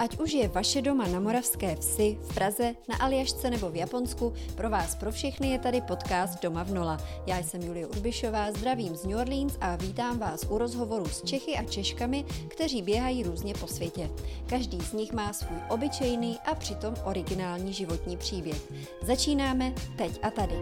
Ať už je vaše doma na Moravské vsi, v Praze, na Aljašce nebo v Japonsku, pro vás pro všechny je tady podcast Doma v Nola. Já jsem Julie Urbišová, zdravím z New Orleans a vítám vás u rozhovoru s Čechy a Češkami, kteří běhají různě po světě. Každý z nich má svůj obyčejný a přitom originální životní příběh. Začínáme teď a tady.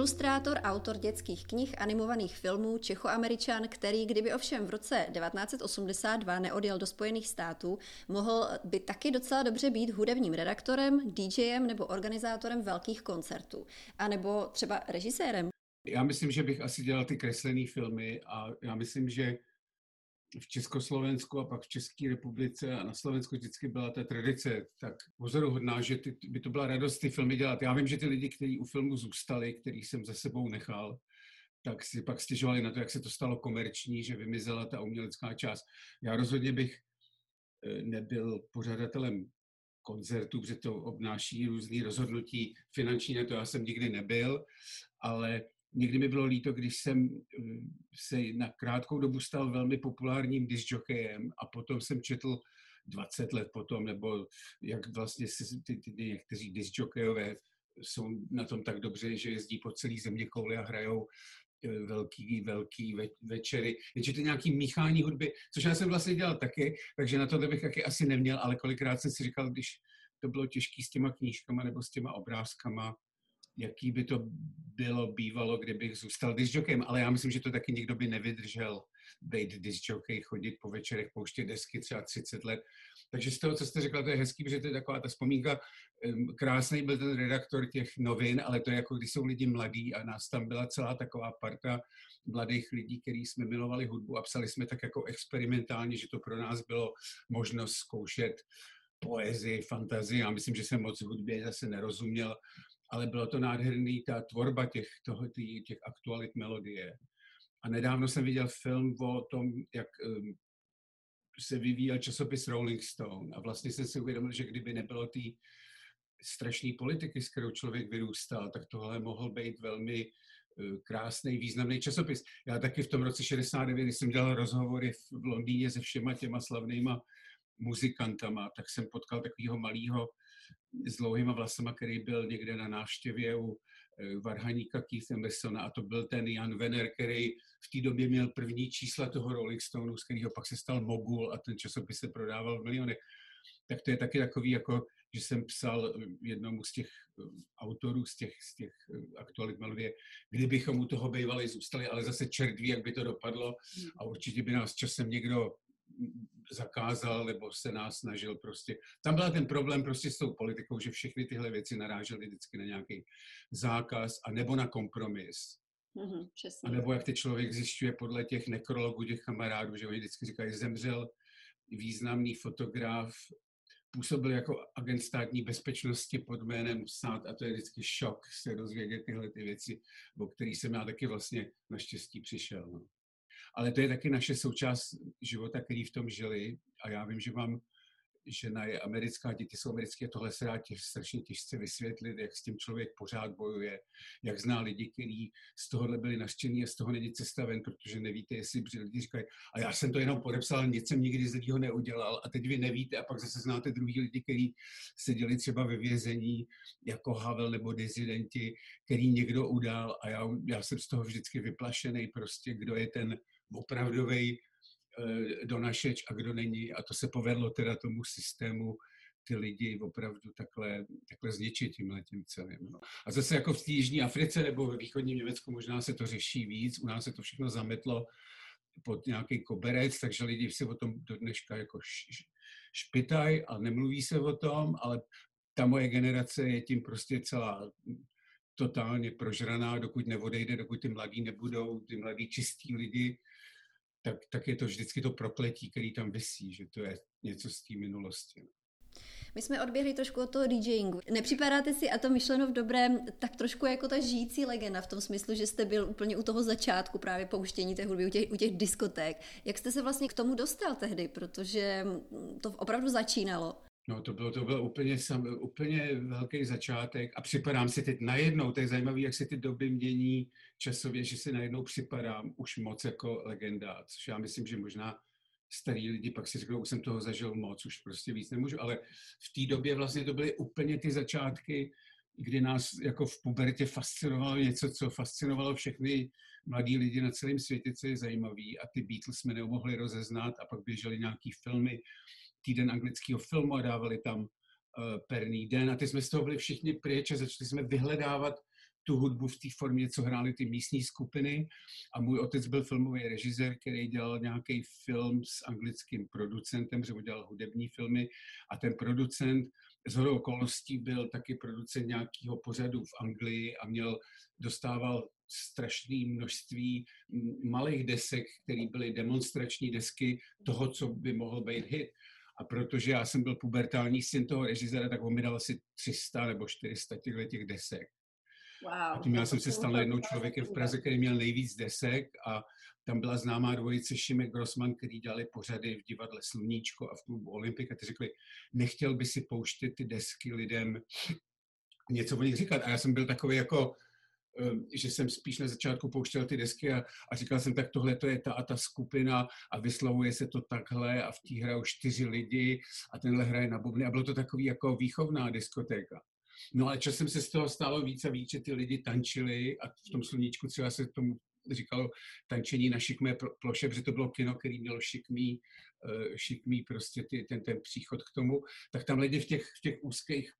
Ilustrátor, autor dětských knih, animovaných filmů, čechoameričan, který kdyby ovšem v roce 1982 neodjel do Spojených států, mohl by taky docela dobře být hudebním redaktorem, DJem nebo organizátorem velkých koncertů. A nebo třeba režisérem. Já myslím, že bych asi dělal ty kreslené filmy a já myslím, že v Československu a pak v České republice a na Slovensku vždycky byla ta tradice tak pozoruhodná, že ty, by to byla radost ty filmy dělat. Já vím, že ty lidi, kteří u filmu zůstali, který jsem za sebou nechal, tak si pak stěžovali na to, jak se to stalo komerční, že vymizela ta umělecká část. Já rozhodně bych eh, nebyl pořadatelem koncertů, protože to obnáší různý rozhodnutí finanční, na to já jsem nikdy nebyl, ale Někdy mi bylo líto, když jsem eh, se na krátkou dobu stal velmi populárním disjokejem a potom jsem četl 20 let potom, nebo jak vlastně ty, ty, ty někteří disjokejové jsou na tom tak dobře, že jezdí po celý země kouli a hrajou eh, velký, velký večery. Jenže to nějaký míchání hudby, což já jsem vlastně dělal taky, takže na to bych taky asi neměl, ale kolikrát jsem si říkal, když to bylo těžké s těma knížkama nebo s těma obrázkama, jaký by to bylo bývalo, kdybych zůstal disjokem, ale já myslím, že to taky nikdo by nevydržel být disjokej, chodit po večerech, pouštět desky třeba 30 let. Takže z toho, co jste řekla, to je hezký, protože to je taková ta vzpomínka. Krásný byl ten redaktor těch novin, ale to je jako když jsou lidi mladí a nás tam byla celá taková parta mladých lidí, který jsme milovali hudbu a psali jsme tak jako experimentálně, že to pro nás bylo možnost zkoušet poezii, fantazii. Já myslím, že jsem moc hudbě zase nerozuměl, ale bylo to nádherný, ta tvorba těch, toho, tý, těch aktualit melodie. A nedávno jsem viděl film o tom, jak um, se vyvíjel časopis Rolling Stone a vlastně jsem si uvědomil, že kdyby nebylo té strašné politiky, s kterou člověk vyrůstal, tak tohle mohl být velmi uh, krásný, významný časopis. Já taky v tom roce 69, když jsem dělal rozhovory v Londýně se všema těma slavnýma muzikantama, tak jsem potkal takového malého s dlouhýma vlasama, který byl někde na návštěvě u eh, varhaníka Keith Emersona a to byl ten Jan Venner, který v té době měl první čísla toho Rolling Stoneu, z kterého pak se stal mogul a ten časopis se prodával v milionech. Tak to je taky takový, jako, že jsem psal eh, jednomu z těch eh, autorů, z těch, z těch aktualit melodie, kdybychom u toho bývali zůstali, ale zase čert ví, jak by to dopadlo hmm. a určitě by nás časem někdo zakázal nebo se nás snažil prostě. Tam byl ten problém prostě s tou politikou, že všechny tyhle věci narážely vždycky na nějaký zákaz a nebo na kompromis. Mm-hmm, a nebo jak ty člověk zjišťuje podle těch nekrologů, těch kamarádů, že oni vždycky říkají, zemřel významný fotograf, působil jako agent státní bezpečnosti pod jménem SAD a to je vždycky šok se dozvědět tyhle ty věci, o kterých jsem já taky vlastně naštěstí přišel. No ale to je taky naše součást života, který v tom žili. A já vím, že mám žena je americká, děti jsou americké, tohle se dá těž, strašně těžce vysvětlit, jak s tím člověk pořád bojuje, jak zná lidi, kteří z tohohle byli naštění a z toho není cesta ven, protože nevíte, jestli lidi říkají, a já jsem to jenom podepsal, nic jsem nikdy zlýho neudělal. A teď vy nevíte a pak zase znáte druhý lidi, kteří seděli třeba ve vězení jako Havel nebo dezidenti, který někdo udal a já, já jsem z toho vždycky vyplašený prostě, kdo je ten opravdový eh, donašeč a kdo není. A to se povedlo teda tomu systému ty lidi opravdu takhle, takhle zničit tímhle tím celým. No. A zase jako v Jižní Africe nebo ve východním Německu možná se to řeší víc, u nás se to všechno zametlo pod nějaký koberec, takže lidi si o tom do dneška jako špitaj a nemluví se o tom, ale ta moje generace je tím prostě celá totálně prožraná, dokud neodejde, dokud ty mladí nebudou, ty mladí čistí lidi, tak, tak je to vždycky to prokletí, který tam vysí, že to je něco z té minulosti. My jsme odběhli trošku od toho DJingu. Nepřipadáte si, a to myšleno v dobrém, tak trošku jako ta žijící legenda v tom smyslu, že jste byl úplně u toho začátku právě pouštění té hudby, u těch, u těch diskoték. Jak jste se vlastně k tomu dostal tehdy, protože to opravdu začínalo? No to bylo, to bylo úplně, sam, úplně velký začátek a připadám si teď najednou, to je zajímavé, jak se ty doby mění časově, že si najednou připadám už moc jako legenda, což já myslím, že možná starý lidi pak si řeknou, už jsem toho zažil moc, už prostě víc nemůžu, ale v té době vlastně to byly úplně ty začátky, kdy nás jako v pubertě fascinovalo něco, co fascinovalo všechny mladí lidi na celém světě, co je zajímavý a ty Beatles jsme nemohli rozeznat a pak běžely nějaký filmy, týden anglického filmu a dávali tam uh, perný den a ty jsme z toho byli všichni pryč a začali jsme vyhledávat tu hudbu v té formě, co hrály ty místní skupiny. A můj otec byl filmový režisér, který dělal nějaký film s anglickým producentem, že udělal hudební filmy. A ten producent z hodou okolností byl taky producent nějakého pořadu v Anglii a měl, dostával strašné množství malých desek, které byly demonstrační desky toho, co by mohl být hit. A protože já jsem byl pubertální syn toho režiséra, tak on mi dal asi 300 nebo 400 těchto těch desek. Wow. A tím já jsem se stal jednou člověkem v Praze, který měl nejvíc desek a tam byla známá dvojice Šimek Grossman, který dělali pořady v divadle Sluníčko a v klubu Olympik a ty řekli, nechtěl by si pouštět ty desky lidem něco o nich říkat. A já jsem byl takový jako, že jsem spíš na začátku pouštěl ty desky a, a říkal jsem, tak tohle to je ta a ta skupina a vyslovuje se to takhle a v té hrajou čtyři lidi a tenhle hraje na bubny a bylo to takový jako výchovná diskotéka. No ale časem se z toho stalo víc a víc, že ty lidi tančili a v tom sluníčku třeba se tomu říkalo tančení na šikmé ploše, protože to bylo kino, který mělo šikmý, eh, šikmý prostě ty, ten, ten příchod k tomu, tak tam lidi v těch, v těch úzkých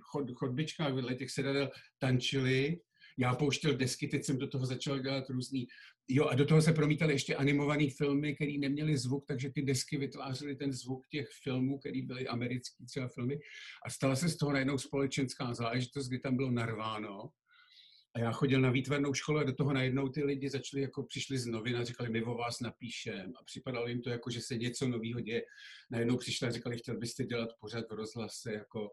chod, chodbičkách vedle těch sedadel tančili já pouštěl desky, teď jsem do toho začal dělat různý, jo a do toho se promítaly ještě animované filmy, které neměly zvuk, takže ty desky vytvářely ten zvuk těch filmů, které byly americké třeba filmy. A stala se z toho najednou společenská záležitost, kdy tam bylo narváno a já chodil na výtvarnou školu a do toho najednou ty lidi začali, jako přišli z novin a říkali, my o vás napíšem. A připadalo jim to jako, že se něco nového děje. Najednou přišli a říkali, chtěl byste dělat pořád v rozhlase. Jako,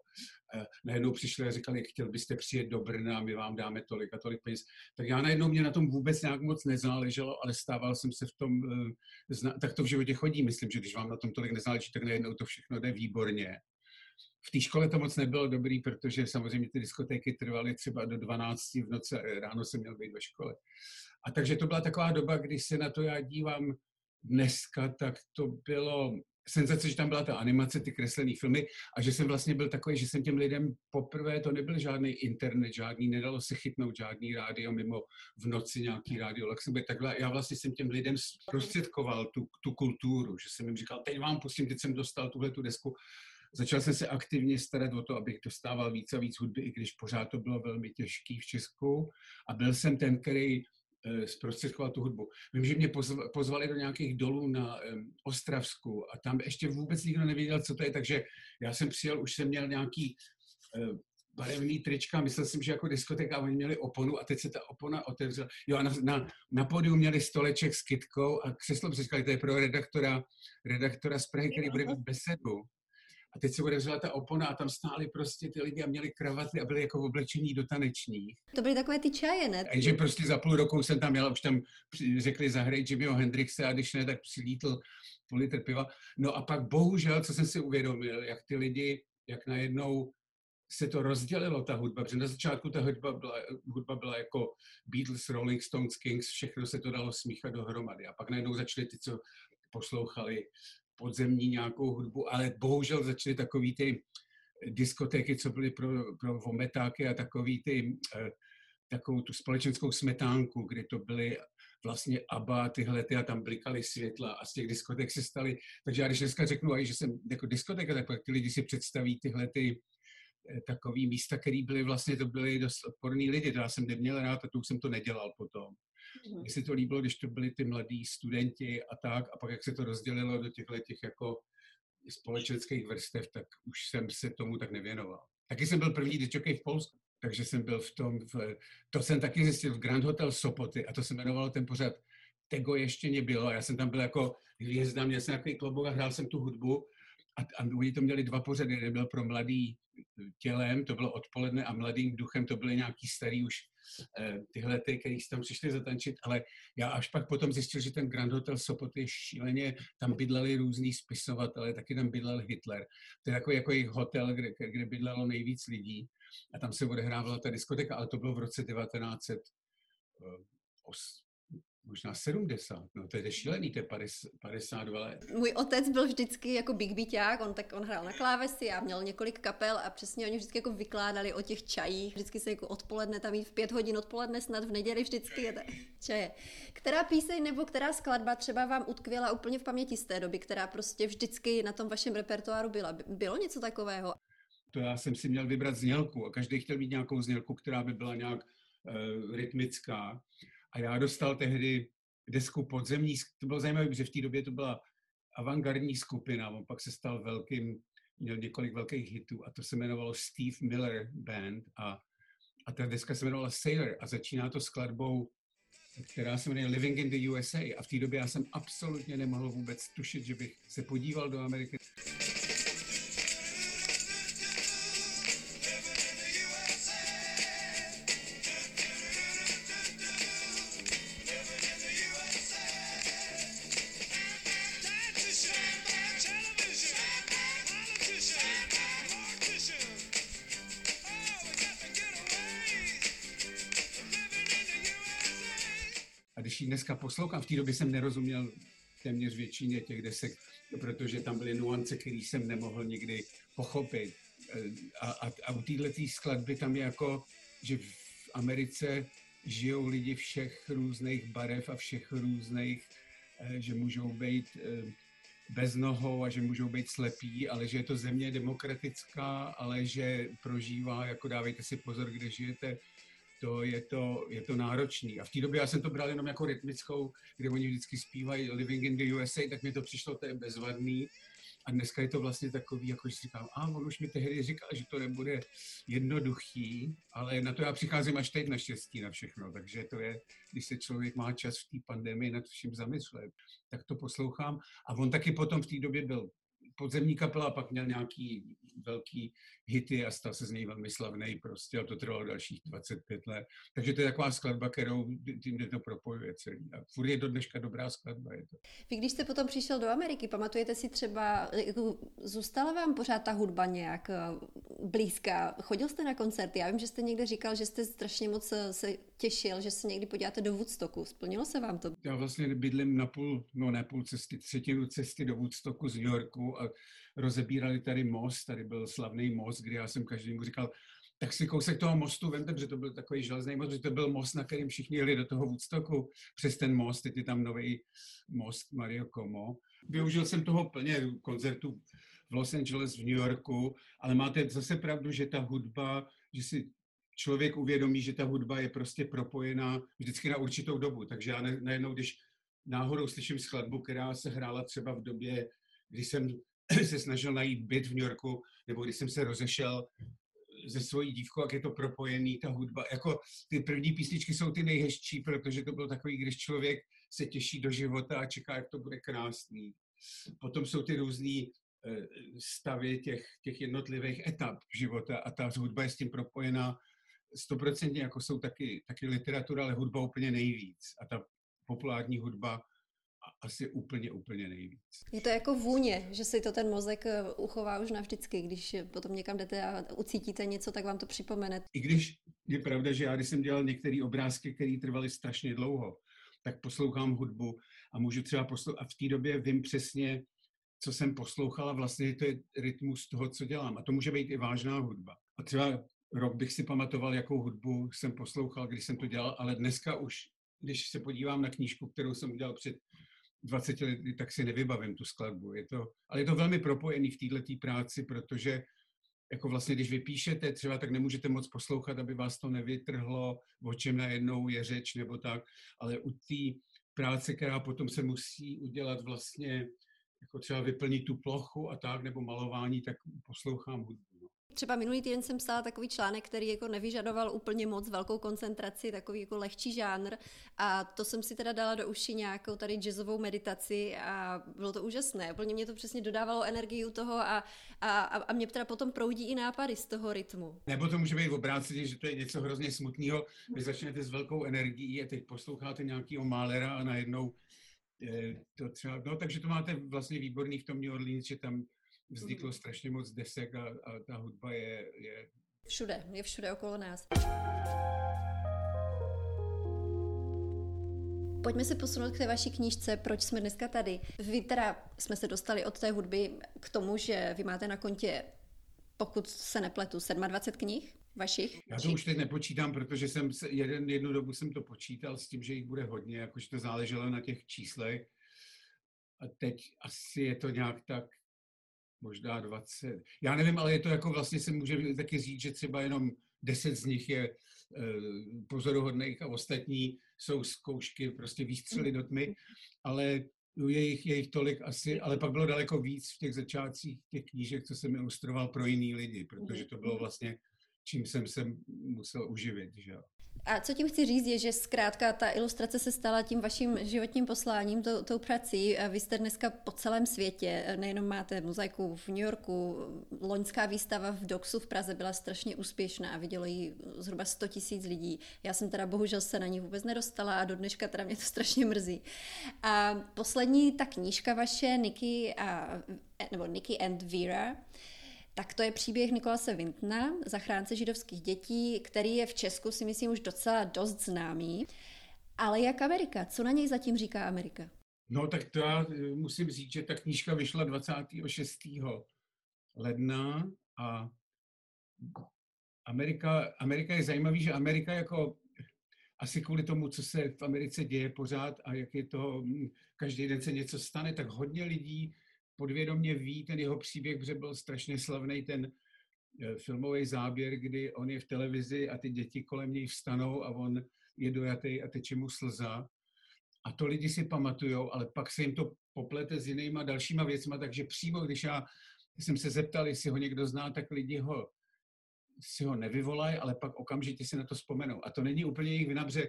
eh, najednou přišli a říkali, chtěl byste přijet do Brna, my vám dáme tolik a tolik peněz. Tak já najednou mě na tom vůbec nějak moc nezáleželo, ale stával jsem se v tom, eh, tak to v životě chodí. Myslím, že když vám na tom tolik nezáleží, tak najednou to všechno jde výborně. V té škole to moc nebylo dobrý, protože samozřejmě ty diskotéky trvaly třeba do 12 v noci, ráno jsem měl být ve škole. A takže to byla taková doba, kdy se na to já dívám dneska, tak to bylo senzace, že tam byla ta animace, ty kreslené filmy a že jsem vlastně byl takový, že jsem těm lidem poprvé, to nebyl žádný internet, žádný, nedalo se chytnout žádný rádio mimo v noci nějaký rádio Luxemburg, takhle. Já vlastně jsem těm lidem zprostředkoval tu, tu kulturu, že jsem jim říkal, teď vám pustím, teď jsem dostal tuhle tu desku Začal jsem se aktivně starat o to, abych dostával víc a víc hudby, i když pořád to bylo velmi těžký v Česku. A byl jsem ten, který eh, zprostředkoval tu hudbu. Vím, že mě pozvali do nějakých dolů na Ostravsku a tam ještě vůbec nikdo nevěděl, co to je, takže já jsem přijel, už jsem měl nějaký uh, barevný trička, myslel jsem, že jako diskotéka, oni měli oponu a teď se ta opona otevřela. Jo a na, na, na podiu měli stoleček s kitkou a křeslo říkali, to je pro redaktora, redaktora z Prahy, který bude v besedu. A teď se otevřela ta opona a tam stáli prostě ty lidi a měli kravaty a byli jako oblečení do tanečních. To byly takové ty čaje, ne? Takže prostě za půl roku jsem tam měl, už tam řekli zahraj Jimmyho Hendrixe a když ne, tak přilítl půl litr piva. No a pak bohužel, co jsem si uvědomil, jak ty lidi, jak najednou se to rozdělilo, ta hudba, protože na začátku ta hudba byla, hudba byla jako Beatles, Rolling Stones, Kings, všechno se to dalo smíchat dohromady. A pak najednou začali ty, co poslouchali podzemní nějakou hudbu, ale bohužel začaly takový ty diskotéky, co byly pro, pro vometáky a takový ty, eh, takovou tu společenskou smetánku, kdy to byly vlastně ABBA, tyhle ty a tam blikaly světla a z těch diskotek se staly. Takže já když dneska řeknu, že jsem jako diskoteka, tak pak ty lidi si představí tyhle ty eh, takový místa, které byly vlastně, to byly dost odporný lidi, to já jsem neměl rád a to už jsem to nedělal potom. Mm. Mně se to líbilo, když to byli ty mladí studenti a tak, a pak jak se to rozdělilo do těchto těch jako společenských vrstev, tak už jsem se tomu tak nevěnoval. Taky jsem byl první dičokej v Polsku, takže jsem byl v tom, v, to jsem taky zjistil v Grand Hotel Sopoty a to se jmenovalo ten pořad Tego ještě nebylo. Já jsem tam byl jako hvězda, měl jsem nějaký klobouk a hrál jsem tu hudbu a, a oni to měli dva pořady. Jeden byl pro mladý tělem, to bylo odpoledne a mladým duchem to byly nějaký starý už eh, tyhle ty, který tam přišli zatančit, ale já až pak potom zjistil, že ten Grand Hotel Sopot je šíleně, tam bydleli různý spisovatelé, taky tam bydlel Hitler. To je takový jako jejich hotel, kde, kde bydlelo nejvíc lidí a tam se odehrávala ta diskoteka, ale to bylo v roce 1900 možná 70, no to je šílený, to je 52 let. Můj otec byl vždycky jako big beaták, on tak on hrál na klávesi a měl několik kapel a přesně oni vždycky jako vykládali o těch čajích, vždycky se jako odpoledne tam jít v pět hodin odpoledne, snad v neděli vždycky je čaje. Která píseň nebo která skladba třeba vám utkvěla úplně v paměti z té doby, která prostě vždycky na tom vašem repertoáru byla? Bylo něco takového? To já jsem si měl vybrat znělku a každý chtěl mít nějakou znělku, která by byla nějak uh, rytmická. A já dostal tehdy desku podzemní, to bylo zajímavé, protože v té době to byla avantgardní skupina, on pak se stal velkým, měl několik velkých hitů a to se jmenovalo Steve Miller Band a, a ta deska se jmenovala Sailor a začíná to skladbou, která se jmenuje Living in the USA a v té době já jsem absolutně nemohl vůbec tušit, že bych se podíval do Ameriky. Dneska poslouchám, v té době jsem nerozuměl téměř většině těch desek, protože tam byly nuance, které jsem nemohl nikdy pochopit. A, a, a u této skladby tam je jako, že v Americe žijou lidi všech různých barev a všech různých, eh, že můžou být eh, bez nohou a že můžou být slepí, ale že je to země demokratická, ale že prožívá, jako dávejte si pozor, kde žijete, to je to, je to náročný. A v té době já jsem to bral jenom jako rytmickou, kde oni vždycky zpívají Living in the USA, tak mi to přišlo, to je bezvadný. A dneska je to vlastně takový, jako že říkám, a on už mi tehdy říkal, že to nebude jednoduchý, ale na to já přicházím až teď naštěstí na všechno. Takže to je, když se člověk má čas v té pandemii nad vším zamyslet, tak to poslouchám. A on taky potom v té době byl podzemní kapela, pak měl nějaký velký hity a stal se z něj velmi slavný prostě a to trvalo dalších 25 let. Takže to je taková skladba, kterou tím to propojuje celý. A furt je do dneška dobrá skladba. Je to. Vy když jste potom přišel do Ameriky, pamatujete si třeba, jako, zůstala vám pořád ta hudba nějak eh, blízká? Chodil jste na koncerty? Já vím, že jste někde říkal, že jste strašně moc eh, se těšil, že se někdy podíváte do Woodstocku. Splnilo se vám to? Já vlastně bydlím na půl, no ne půl cesty, třetinu cesty do Woodstocku z New Yorku a rozebírali tady most, tady byl slavný most, kdy já jsem každému říkal, tak si kousek toho mostu vemte, protože to byl takový železný most, protože to byl most, na kterým všichni jeli do toho Woodstocku přes ten most, teď je tam nový most Mario Como. Využil jsem toho plně koncertu v Los Angeles, v New Yorku, ale máte zase pravdu, že ta hudba, že si člověk uvědomí, že ta hudba je prostě propojená vždycky na určitou dobu. Takže já najednou, když náhodou slyším skladbu, která se hrála třeba v době, kdy jsem se snažil najít byt v New Yorku, nebo když jsem se rozešel ze svojí dívkou, jak je to propojený, ta hudba. Jako ty první písničky jsou ty nejhezčí, protože to bylo takový, když člověk se těší do života a čeká, jak to bude krásný. Potom jsou ty různé eh, stavy těch, těch jednotlivých etap života a ta hudba je s tím propojená stoprocentně, jako jsou taky, taky literatura, ale hudba úplně nejvíc. A ta populární hudba asi úplně, úplně nejvíc. Je to jako vůně, že si to ten mozek eh, uchová už navždycky, když potom někam jdete a ucítíte něco, tak vám to připomene. I když je pravda, že já když jsem dělal některé obrázky, které trvaly strašně dlouho, tak poslouchám hudbu a můžu třeba poslouchat, a v té době vím přesně, co jsem poslouchal a vlastně to je rytmus toho, co dělám. A to může být i vážná hudba. A třeba rok bych si pamatoval, jakou hudbu jsem poslouchal, když jsem to dělal, ale dneska už, když se podívám na knížku, kterou jsem udělal před 20 lety, tak si nevybavím tu skladbu. Je to, ale je to velmi propojený v této práci, protože jako vlastně, když vypíšete třeba, tak nemůžete moc poslouchat, aby vás to nevytrhlo, o čem najednou je řeč nebo tak, ale u té práce, která potom se musí udělat vlastně, jako třeba vyplnit tu plochu a tak, nebo malování, tak poslouchám hudbu. Třeba minulý týden jsem psala takový článek, který jako nevyžadoval úplně moc velkou koncentraci, takový jako lehčí žánr a to jsem si teda dala do uši nějakou tady jazzovou meditaci a bylo to úžasné. Úplně mě to přesně dodávalo energii toho a, a, a mě teda potom proudí i nápady z toho rytmu. Nebo to může být obráceně, že to je něco hrozně smutného. Vy začnete s velkou energií a teď posloucháte nějakého málera a najednou eh, to třeba, no takže to máte vlastně výborný v tom New Orleans, že tam vzniklo mhm. strašně moc desek a, a ta hudba je, je... Všude, je všude okolo nás. Pojďme se posunout k té vaší knížce, proč jsme dneska tady. Vy teda jsme se dostali od té hudby k tomu, že vy máte na kontě, pokud se nepletu, 27 knih vašich? Já to už teď nepočítám, protože jsem se, jeden, jednu dobu jsem to počítal s tím, že jich bude hodně, jakože to záleželo na těch číslech. A teď asi je to nějak tak možná 20. Já nevím, ale je to jako vlastně se může taky říct, že třeba jenom 10 z nich je eh, pozoruhodných a ostatní jsou zkoušky, prostě výstřely do tmy, ale je jich, je jich tolik asi, ale pak bylo daleko víc v těch začátcích těch knížek, co jsem ilustroval pro jiný lidi, protože to bylo vlastně, čím jsem se musel uživit. Že. A co tím chci říct, je, že zkrátka ta ilustrace se stala tím vaším životním posláním, tou, tou prací. Vy jste dneska po celém světě, nejenom máte mozaiku v New Yorku, loňská výstava v Doxu v Praze byla strašně úspěšná, vidělo ji zhruba 100 tisíc lidí. Já jsem teda bohužel se na ní vůbec nedostala a do dneška teda mě to strašně mrzí. A poslední ta knížka vaše, Nikki, a, nebo Nikki and Vera, tak to je příběh Nikolase Vintna, zachránce židovských dětí, který je v Česku si myslím už docela dost známý. Ale jak Amerika? Co na něj zatím říká Amerika? No tak to já eh, musím říct, že ta knížka vyšla 26. ledna a Amerika, Amerika je zajímavý, že Amerika jako asi kvůli tomu, co se v Americe děje pořád a jak je to, hm, každý den se něco stane, tak hodně lidí podvědomě ví ten jeho příběh, protože byl strašně slavný ten eh, filmový záběr, kdy on je v televizi a ty děti kolem něj vstanou a on je dojatý a teče mu slza. A to lidi si pamatujou, ale pak se jim to poplete s jinýma dalšíma věcma, takže přímo, když já jsem se zeptal, jestli ho někdo zná, tak lidi ho si ho nevyvolají, ale pak okamžitě si na to vzpomenou. A to není úplně jejich vina, protože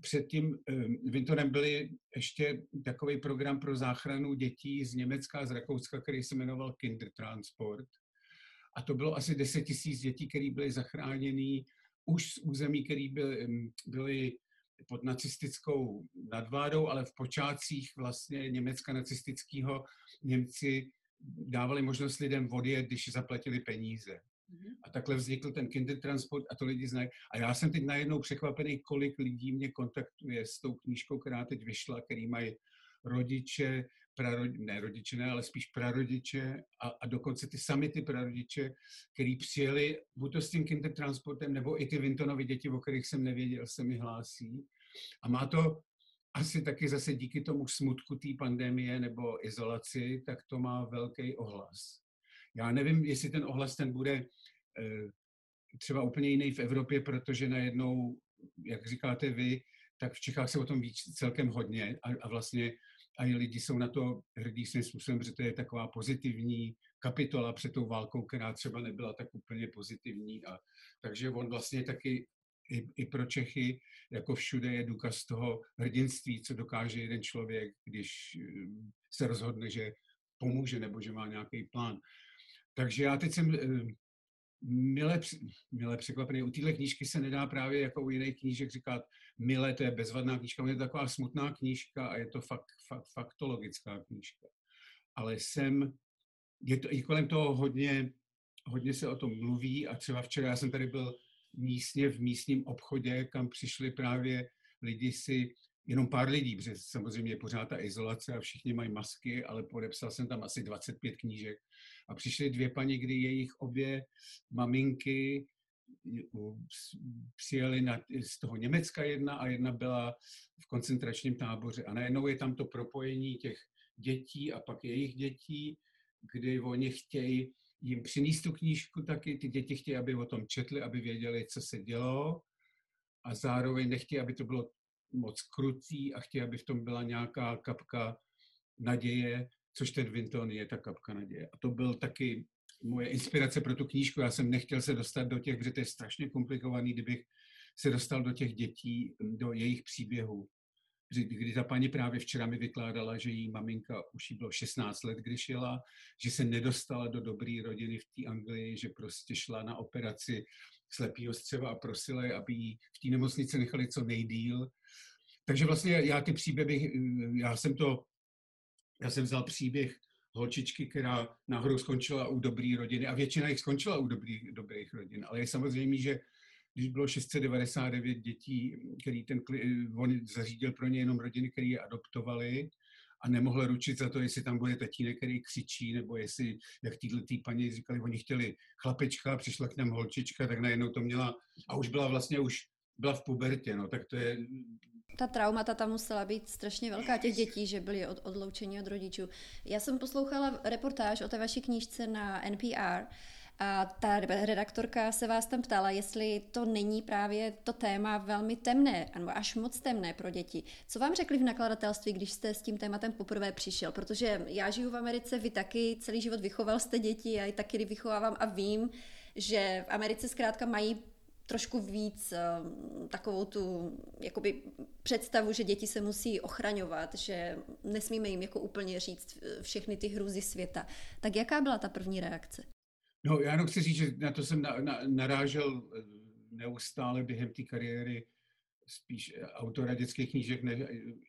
před tím Vintorem byli ještě takový program pro záchranu dětí z Německa a z Rakouska, který se jmenoval Kindertransport. A to bylo asi 10 tisíc dětí, které byly zachráněny už z území, které byly, byly pod nacistickou nadvádou, ale v počátcích vlastně Německa nacistického Němci dávali možnost lidem odjet, když zaplatili peníze. Mhm. A takhle vznikl ten Kindertransport a to lidi znají. A já jsem teď najednou překvapený, kolik lidí mě kontaktuje s tou knížkou, která teď vyšla, který mají rodiče, prarodi, ne rodiče, ne, ale spíš prarodiče a, a dokonce ty sami ty prarodiče, který přijeli buď to s tím Kindertransportem, nebo i ty Vintonovi děti, o kterých jsem nevěděl, se mi hlásí. A má to asi taky zase díky tomu smutku té pandemie nebo izolaci, tak to má velký ohlas. Já nevím, jestli ten ohlas ten bude eh, třeba úplně jiný v Evropě, protože najednou, jak říkáte vy, tak v Čechách se o tom ví celkem hodně a, a vlastně a i lidi jsou na to hrdí svým způsobem, že to je taková pozitivní kapitola před tou válkou, která třeba nebyla tak úplně pozitivní. A, takže on vlastně taky i, i pro Čechy, jako všude, je důkaz toho hrdinství, co dokáže jeden člověk, když eh, se rozhodne, že pomůže nebo že má nějaký plán. Takže já teď jsem eh, mile, mile překvapený. U téhle knížky se nedá právě jako u jiných knížek říkat mile, to je bezvadná knížka, je to taková smutná knížka a je to fakt, fakt, faktologická knížka. Ale jsem, je to i kolem toho hodně, hodně se o tom mluví a třeba včera já jsem tady byl místně v místním obchodě, kam přišli právě lidi si jenom pár lidí, protože samozřejmě je pořád ta izolace a všichni mají masky, ale podepsal jsem tam asi 25 knížek. A přišly dvě paní, kdy jejich obě maminky přijeli na, z toho Německa jedna a jedna byla v koncentračním táboře. A najednou je tam to propojení těch dětí a pak jejich dětí, kdy oni chtějí jim přinést tu knížku taky, ty děti chtějí, aby o tom četli, aby věděli, co se dělo a zároveň nechtějí, aby to bylo moc krutý a chtějí, aby v tom byla nějaká kapka naděje, což ten Vinton je ta kapka naděje. A to byl taky moje inspirace pro tu knížku. Já jsem nechtěl se dostat do těch, protože to je strašně komplikovaný, kdybych se dostal do těch dětí, do jejich příběhů. Kdy ta paní právě včera mi vykládala, že její maminka už jí bylo 16 let, když jela, že se nedostala do dobré rodiny v té Anglii, že prostě šla na operaci slepýho střeva a prosila je, aby jí v té nemocnici nechali co nejdíl. Takže vlastně já ty příběhy, já jsem to, já jsem vzal příběh holčičky, která nahoru skončila u dobré rodiny a většina jich skončila u dobrý, dobrých rodin, ale je samozřejmě, že když bylo 699 dětí, který ten, on zařídil pro ně jenom rodiny, které je adoptovali a nemohl ručit za to, jestli tam bude tatínek, který křičí, nebo jestli, jak týhle tý paní říkali, oni chtěli chlapečka, přišla k nám holčička, tak najednou to měla a už byla vlastně už byla v pubertě, no, tak to je ta traumata tam musela být strašně velká těch dětí, že byly od, odloučení od rodičů. Já jsem poslouchala reportáž o té vaší knížce na NPR a ta redaktorka se vás tam ptala, jestli to není právě to téma velmi temné, nebo až moc temné pro děti. Co vám řekli v nakladatelství, když jste s tím tématem poprvé přišel? Protože já žiju v Americe, vy taky celý život vychoval jste děti, já je taky vychovávám a vím, že v Americe zkrátka mají trošku víc uh, takovou tu jakoby představu, že děti se musí ochraňovat, že nesmíme jim jako úplně říct eh, všechny ty hrůzy světa. Tak jaká byla ta první reakce? No, já jenom chci říct, že na to jsem na, na, narážel eh, neustále během té kariéry spíš autora dětských knížek než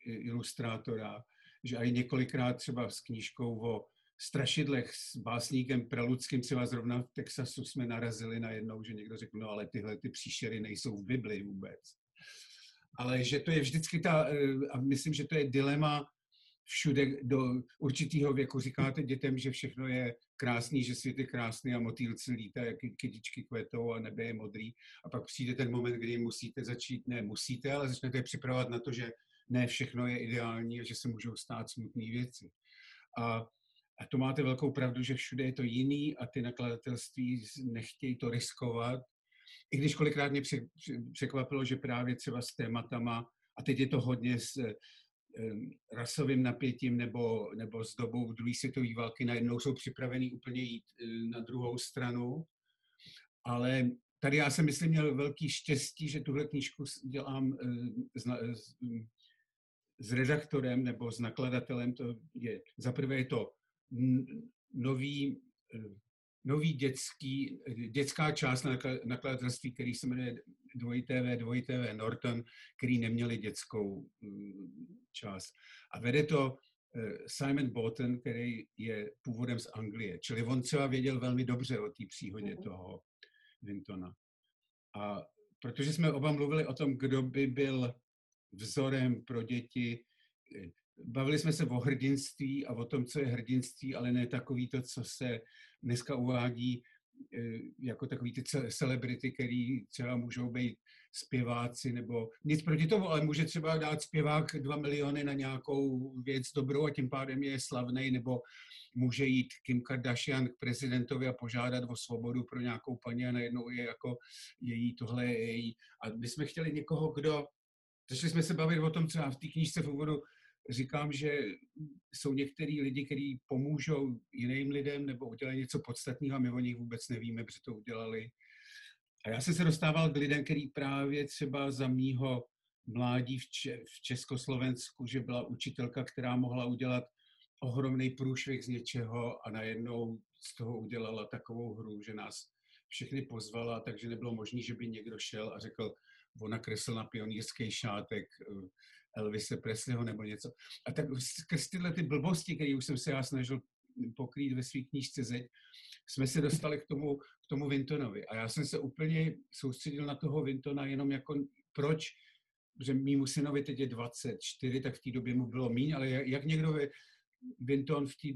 ilustrátora, že i několikrát třeba s knížkou o strašidlech s básníkem Preludským, třeba zrovna v Texasu jsme narazili na jednou, že někdo řekl, no ale tyhle ty příšery nejsou v Bibli vůbec. Ale že to je vždycky ta, eh, a myslím, že to je dilema všude do určitého věku. Říkáte dětem, že všechno je krásný, že svět je krásný a motýlci lítají, kytičky kvetou a nebe je modrý. A pak přijde ten moment, kdy musíte začít, ne musíte, ale začnete připravovat na to, že ne všechno je ideální a že se můžou stát smutné věci. A a to máte velkou pravdu, že všude je to jiný a ty nakladatelství nechtějí to riskovat. I když kolikrát mě překvapilo, že právě třeba s tématama, a teď je to hodně s rasovým napětím nebo, nebo s dobou druhé světové války, najednou jsou připravený úplně jít e, na druhou stranu. Ale tady já jsem myslím měl velký štěstí, že tuhle knížku dělám e, s, s, redaktorem nebo s nakladatelem. To je, za prvé je to nový, eh, nový dětský, dětská část nakladatelství, který se jmenuje dvojité dvojité Norton, který neměli dětskou mm, část. A vede to eh, Simon Bolton, který je původem z Anglie. Čili on třeba věděl velmi dobře o té příhodě mm-hmm. toho Vintona. A protože jsme oba mluvili o tom, kdo by byl vzorem pro děti, eh, bavili jsme se o hrdinství a o tom, co je hrdinství, ale ne takový to, co se dneska uvádí eh, jako takový ty celebrity, který třeba můžou být zpěváci nebo nic proti tomu, ale může třeba dát zpěvák dva miliony na nějakou věc dobrou a tím pádem je slavný, nebo může jít Kim Kardashian k prezidentovi a požádat o svobodu pro nějakou paní a najednou je jako její, tohle je její. A my jsme chtěli někoho, kdo, začali jsme se bavit o tom třeba v té knížce v úvodu, říkám, že jsou některý lidi, kteří pomůžou jiným lidem nebo udělají něco podstatného a my o nich vůbec nevíme, protože to udělali. A já jsem se dostával k lidem, který právě třeba za mýho mládí v, Če- v Československu, že byla učitelka, která mohla udělat ohromný průšvih z něčeho a najednou z toho udělala takovou hru, že nás všechny pozvala, takže nebylo možné, že by někdo šel a řekl, ona kresl na pionýrský šátek eh, Elvise Presleyho nebo něco. A tak skrz tyhle ty blbosti, které už jsem se já snažil pokrýt ve své knížce Zeď, jsme se dostali k tomu, k tomu Vintonovi. A já jsem se úplně soustředil na toho Vintona jenom jako proč, že mýmu synovi teď je 24, tak v té době mu bylo míň, ale jak někdo Vinton v té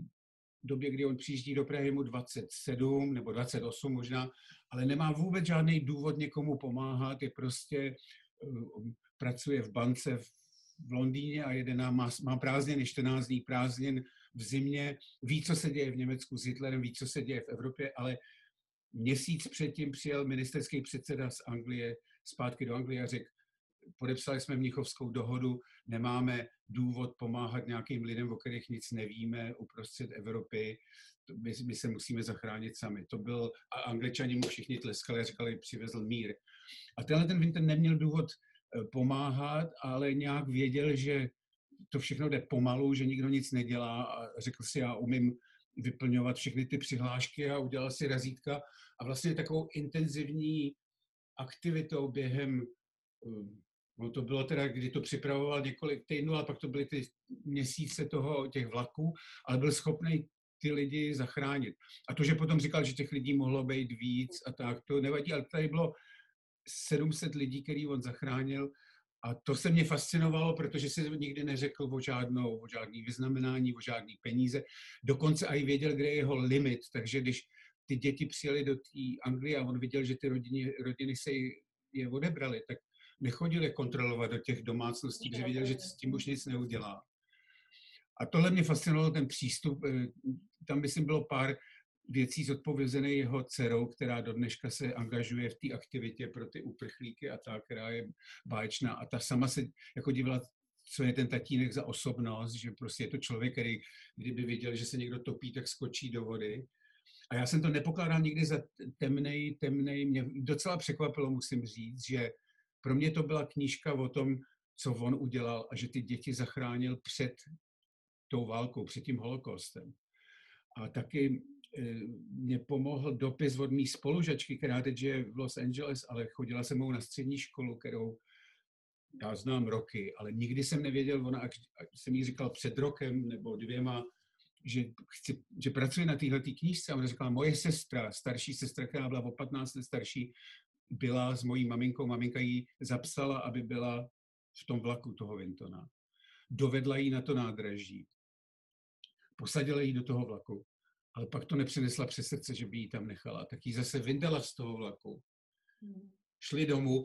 době, kdy on přijíždí do Prahy mu 27 nebo 28 možná, ale nemá vůbec žádný důvod někomu pomáhat, je prostě, eh, pracuje v bance v v Londýně a jede nám, má, má prázdniny, 14 dní prázdnin v zimě, ví, co se děje v Německu s Hitlerem, ví, co se děje v Evropě, ale měsíc předtím přijel ministerský předseda z Anglie zpátky do Anglie a řekl, podepsali jsme Mnichovskou dohodu, nemáme důvod pomáhat nějakým lidem, o kterých nic nevíme uprostřed Evropy, my, my se musíme zachránit sami. To byl, a angličani mu všichni tleskali a říkali, přivezl mír. A tenhle ten Winter neměl důvod pomáhat, ale nějak věděl, že to všechno jde pomalu, že nikdo nic nedělá a řekl si, já umím vyplňovat všechny ty přihlášky a udělal si razítka a vlastně takovou intenzivní aktivitou během, um, no to bylo teda, kdy to připravoval několik týdnů, ale pak to byly ty měsíce toho, těch vlaků, ale byl schopný ty lidi zachránit. A to, že potom říkal, že těch lidí mohlo být víc a tak, to nevadí, ale tady bylo 700 lidí, který on zachránil a to se mě fascinovalo, protože si nikdy neřekl o, žádnou, o žádný vyznamenání, o žádný peníze. Dokonce i věděl, kde je jeho limit. Takže když ty děti přijeli do té Anglie a on viděl, že ty rodiny, rodiny se je odebrali, tak nechodil je kontrolovat do těch domácností, protože viděl, že s tím už nic neudělá. A tohle mě fascinovalo, ten přístup. Eh, tam, myslím, bylo pár věcí zodpovězené jeho dcerou, která do dneška se angažuje v té aktivitě pro ty uprchlíky a ta, která je báječná. A ta sama se jako dívala, co je ten tatínek za osobnost, že prostě je to člověk, který kdyby viděl, že se někdo topí, tak skočí do vody. A já jsem to nepokládal nikdy za temnej, temnej. Mě docela překvapilo, musím říct, že pro mě to byla knížka o tom, co on udělal a že ty děti zachránil před tou válkou, před tím holokaustem. A taky mě pomohl dopis od mý spolužačky, která teď je v Los Angeles, ale chodila se mnou na střední školu, kterou já znám roky, ale nikdy jsem nevěděl, ona, jsem jí říkal před rokem nebo dvěma, že, chci, že pracuje na téhle knížce a ona říkala, moje sestra, starší sestra, která byla o 15 let starší, byla s mojí maminkou, maminka jí zapsala, aby byla v tom vlaku toho Vintona. Dovedla jí na to nádraží. Posadila jí do toho vlaku ale pak to nepřinesla přes srdce, že by ji tam nechala. Tak ji zase vyndala z toho vlaku. Hmm. Šli domů.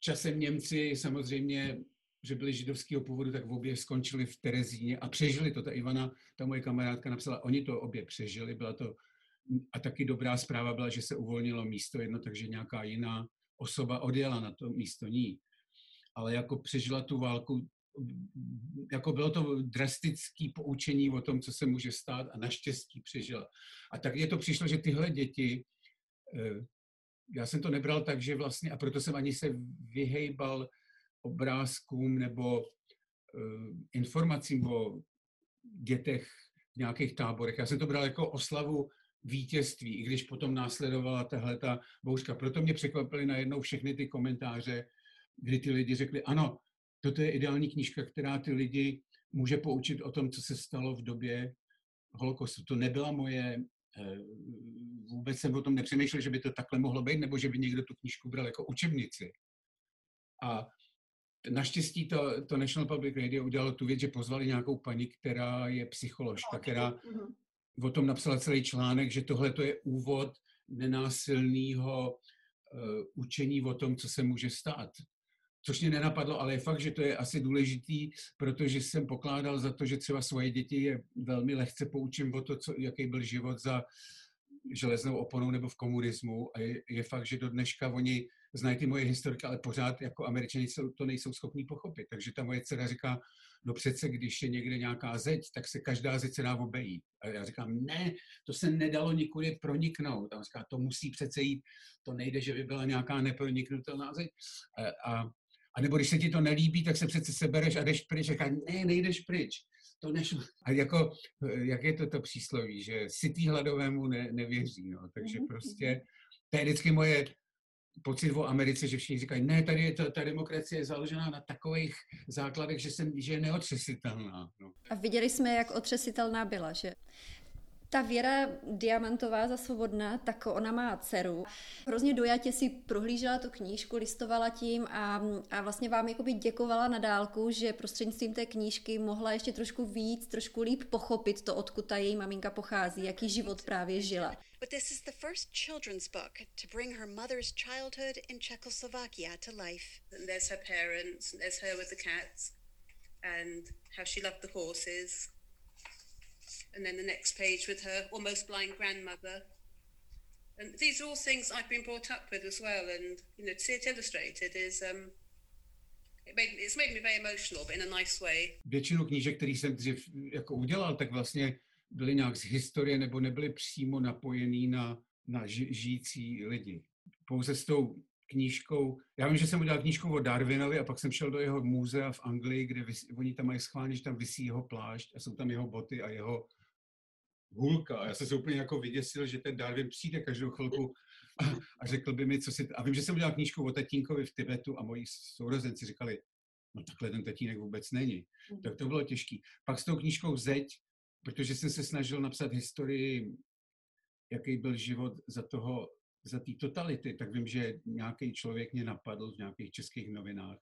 Časem Němci samozřejmě, že byli židovského původu, tak v obě skončili v Terezíně a přežili to. Ta Ivana, ta moje kamarádka napsala, oni to obě přežili. Byla to a taky dobrá zpráva byla, že se uvolnilo místo jedno, takže nějaká jiná osoba odjela na to místo ní. Ale jako přežila tu válku jako bylo to drastické poučení o tom, co se může stát a naštěstí přežila. A tak je to přišlo, že tyhle děti, eh, já jsem to nebral tak, že vlastně, a proto jsem ani se vyhejbal obrázkům nebo uh, informacím o dětech v nějakých táborech. Já jsem to bral jako oslavu vítězství, i když potom následovala tahle ta bouřka. Proto mě překvapily najednou všechny ty komentáře, kdy ty lidi řekli, ano, toto je ideální knížka, která ty lidi může poučit o tom, co se stalo v době holokaustu. To nebyla moje, eh, vůbec jsem o tom nepřemýšlel, že by to takhle mohlo být, nebo že by někdo tu knížku bral jako učebnici. A naštěstí to, to National Public Radio udělalo tu věc, že pozvali nějakou paní, která je psycholožka, která mhm. o tom napsala celý článek, že tohle to je úvod nenásilného uh, učení o tom, co se může stát což mě nenapadlo, ale je fakt, že to je asi důležitý, protože jsem pokládal za to, že třeba svoje děti je velmi lehce poučím o to, co, jaký byl život za železnou oponou nebo v komunismu a je, je fakt, že do dneška oni znají ty moje historiky, ale pořád jako američani to nejsou schopní pochopit. Takže ta moje dcera říká, no přece, když je někde nějaká zeď, tak se každá zeď se dá obejít. A já říkám, ne, to se nedalo nikudy proniknout. A on říká, to musí přece jít, to nejde, že by byla nějaká neproniknutelná zeď. A, a a nebo když se ti to nelíbí, tak se přece sebereš a jdeš pryč. A ne, nejdeš pryč. To nešlo. A jako, jak je to to přísloví, že sitý hladovému ne, nevěří. No. Takže mhm, prostě to je vždycky moje pocit o Americe, že všichni říkají, ne, tady je to, ta demokracie je založená na takových základech, že, jsem, že je neotřesitelná. No. A viděli jsme, jak otřesitelná byla, že? Ta Věra Diamantová za svobodná, tak ona má dceru. Hrozně dojatě si prohlížela tu knížku, listovala tím a, a vlastně vám jakoby děkovala na dálku, že prostřednictvím té knížky mohla ještě trošku víc, trošku líp pochopit to, odkud ta její maminka pochází, jaký život právě žila. But this is the first children's book to bring her mother's childhood in Czechoslovakia to life. And there's her parents, and there's her with the cats, and how she loved the horses, and then the next page with her almost blind grandmother. And these are all things I've been brought up with as well. And you know, to see it illustrated is um, Většinu knížek, který jsem dřív jako udělal, tak vlastně byly nějak z historie nebo nebyly přímo napojený na, na žijící lidi. Pouze s tou knížkou, já vím, že jsem udělal knížku o Darwinovi a pak jsem šel do jeho muzea v Anglii, kde vys, oni tam mají schválně, že tam vysí jeho plášť a jsou tam jeho boty a jeho hůlka. A já jsem se úplně jako vyděsil, že ten Darwin přijde každou chvilku a, a řekl by mi, co si... A vím, že jsem udělal knížku o tatínkovi v Tibetu a moji sourozenci říkali, no takhle ten tatínek vůbec není. Mm. Tak to bylo těžký. Pak s tou knížkou Zeď, protože jsem se snažil napsat historii, jaký byl život za toho, za té totality, tak vím, že nějaký člověk mě napadl v nějakých českých novinách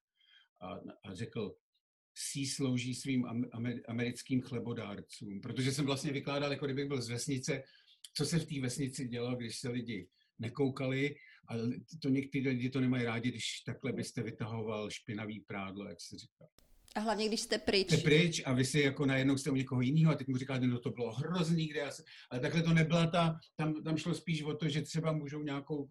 a, a řekl, sí slouží svým americkým chlebodárcům, protože jsem vlastně vykládal, jako kdybych byl z vesnice, co se v té vesnici dělo, když se lidi nekoukali, a to někteří lidi to nemají rádi, když takhle byste vytahoval špinavý prádlo, jak se říká. A hlavně, když jste pryč. Jste pryč a vy si jako najednou jste u někoho jiného a teď mu říkáte, no to bylo hrozný, kde já se... Ale takhle to nebyla ta, tam, tam šlo spíš o to, že třeba můžou nějakou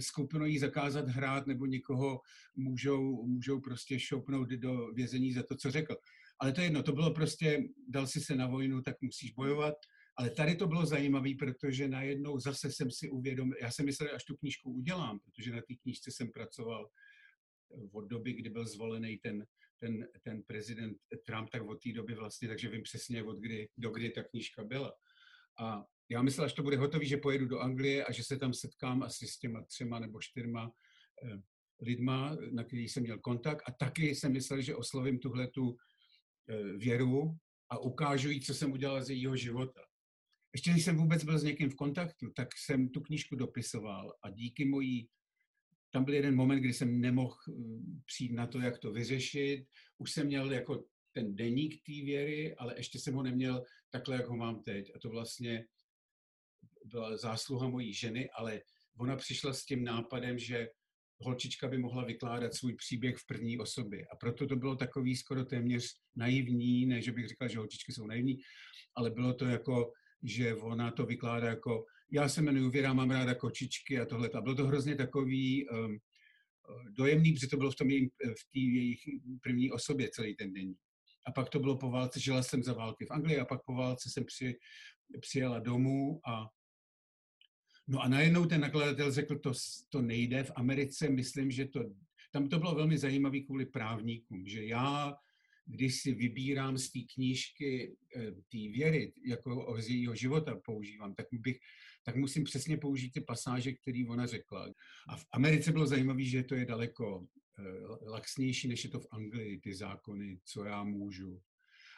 skupinu jí zakázat hrát nebo někoho můžou, můžou prostě šoupnout do vězení za to, co řekl. Ale to je jedno, to bylo prostě, dal si se na vojnu, tak musíš bojovat. Ale tady to bylo zajímavé, protože najednou zase jsem si uvědomil, já jsem myslel, až tu knížku udělám, protože na té knížce jsem pracoval od doby, kdy byl zvolený ten ten, ten prezident Trump, tak od té doby vlastně, takže vím přesně, od kdy, do kdy ta knížka byla. A já myslel, až to bude hotový, že pojedu do Anglie a že se tam setkám asi s těma třema nebo čtyřma eh, lidma, na který jsem měl kontakt. A taky jsem myslel, že oslovím tuhle tu eh, věru a ukážu jí, co jsem udělal z jejího života. Ještě když jsem vůbec byl s někým v kontaktu, tak jsem tu knížku dopisoval a díky mojí tam byl jeden moment, kdy jsem nemohl eh, přijít na to, jak to vyřešit. Už jsem měl jako ten deník té věry, ale ještě jsem ho neměl takhle, jak ho mám teď. A to vlastně byla zásluha mojí ženy, ale ona přišla s tím nápadem, že holčička by mohla vykládat svůj příběh v první osobě. A proto to bylo takový skoro téměř naivní, ne, že bych říkal, že holčičky jsou naivní, ale bylo to jako, že ona to vykládá jako já se jmenuji Věra, mám ráda kočičky a tohle. A bylo to hrozně takový um, dojemný, protože to bylo v, tom jejím, v jejich první osobě celý ten den. A pak to bylo po válce, žila jsem za války v Anglii a pak po válce jsem při, přijela domů a No a najednou ten nakladatel řekl, to, to nejde. V Americe myslím, že to, tam to bylo velmi zajímavé kvůli právníkům, že já když si vybírám z té knížky eh, té věry, jako z jejího života používám, tak, bych, tak musím přesně použít ty pasáže, které ona řekla. A v Americe bylo zajímavé, že to je daleko eh, laxnější, než je to v Anglii, ty zákony, co já můžu.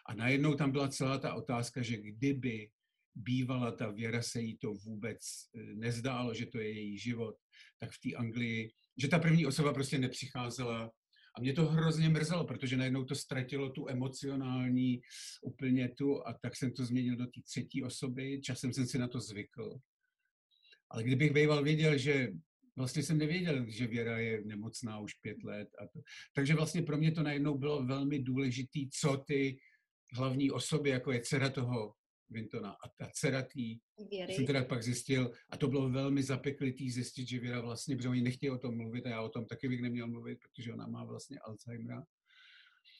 A najednou tam byla celá ta otázka, že kdyby bývala ta věra, se jí to vůbec eh, nezdálo, že to je její život, tak v té Anglii, že ta první osoba prostě nepřicházela a mě to hrozně mrzelo, protože najednou to ztratilo tu emocionální úplně tu a tak jsem to změnil do té třetí osoby, časem jsem si na to zvykl. Ale kdybych býval věděl, že vlastně jsem nevěděl, že Věra je nemocná už pět let. A to. Takže vlastně pro mě to najednou bylo velmi důležitý, co ty hlavní osoby, jako je dcera toho Vintona a ta dcera tý, jsem teda pak zjistil, a to bylo velmi zapeklitý zjistit, že Věra vlastně, protože oni nechtějí o tom mluvit a já o tom taky bych neměl mluvit, protože ona má vlastně Alzheimera.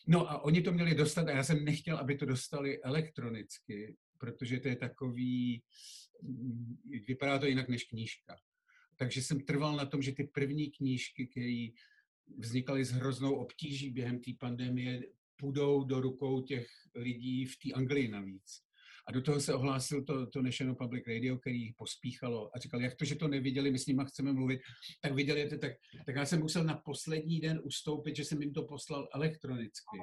No a oni to měli dostat a já jsem nechtěl, aby to dostali elektronicky, protože to je takový, mm, vypadá to jinak než knížka. Takže jsem trval na tom, že ty první knížky, které vznikaly s hroznou obtíží během té pandemie, půjdou do rukou těch lidí v té Anglii navíc. A do toho se ohlásil to, to National Public Radio, který pospíchalo a říkal, jak to, že to neviděli, my s nimi chceme mluvit, tak viděli to, tak, tak já jsem musel na poslední den ustoupit, že jsem jim to poslal elektronicky.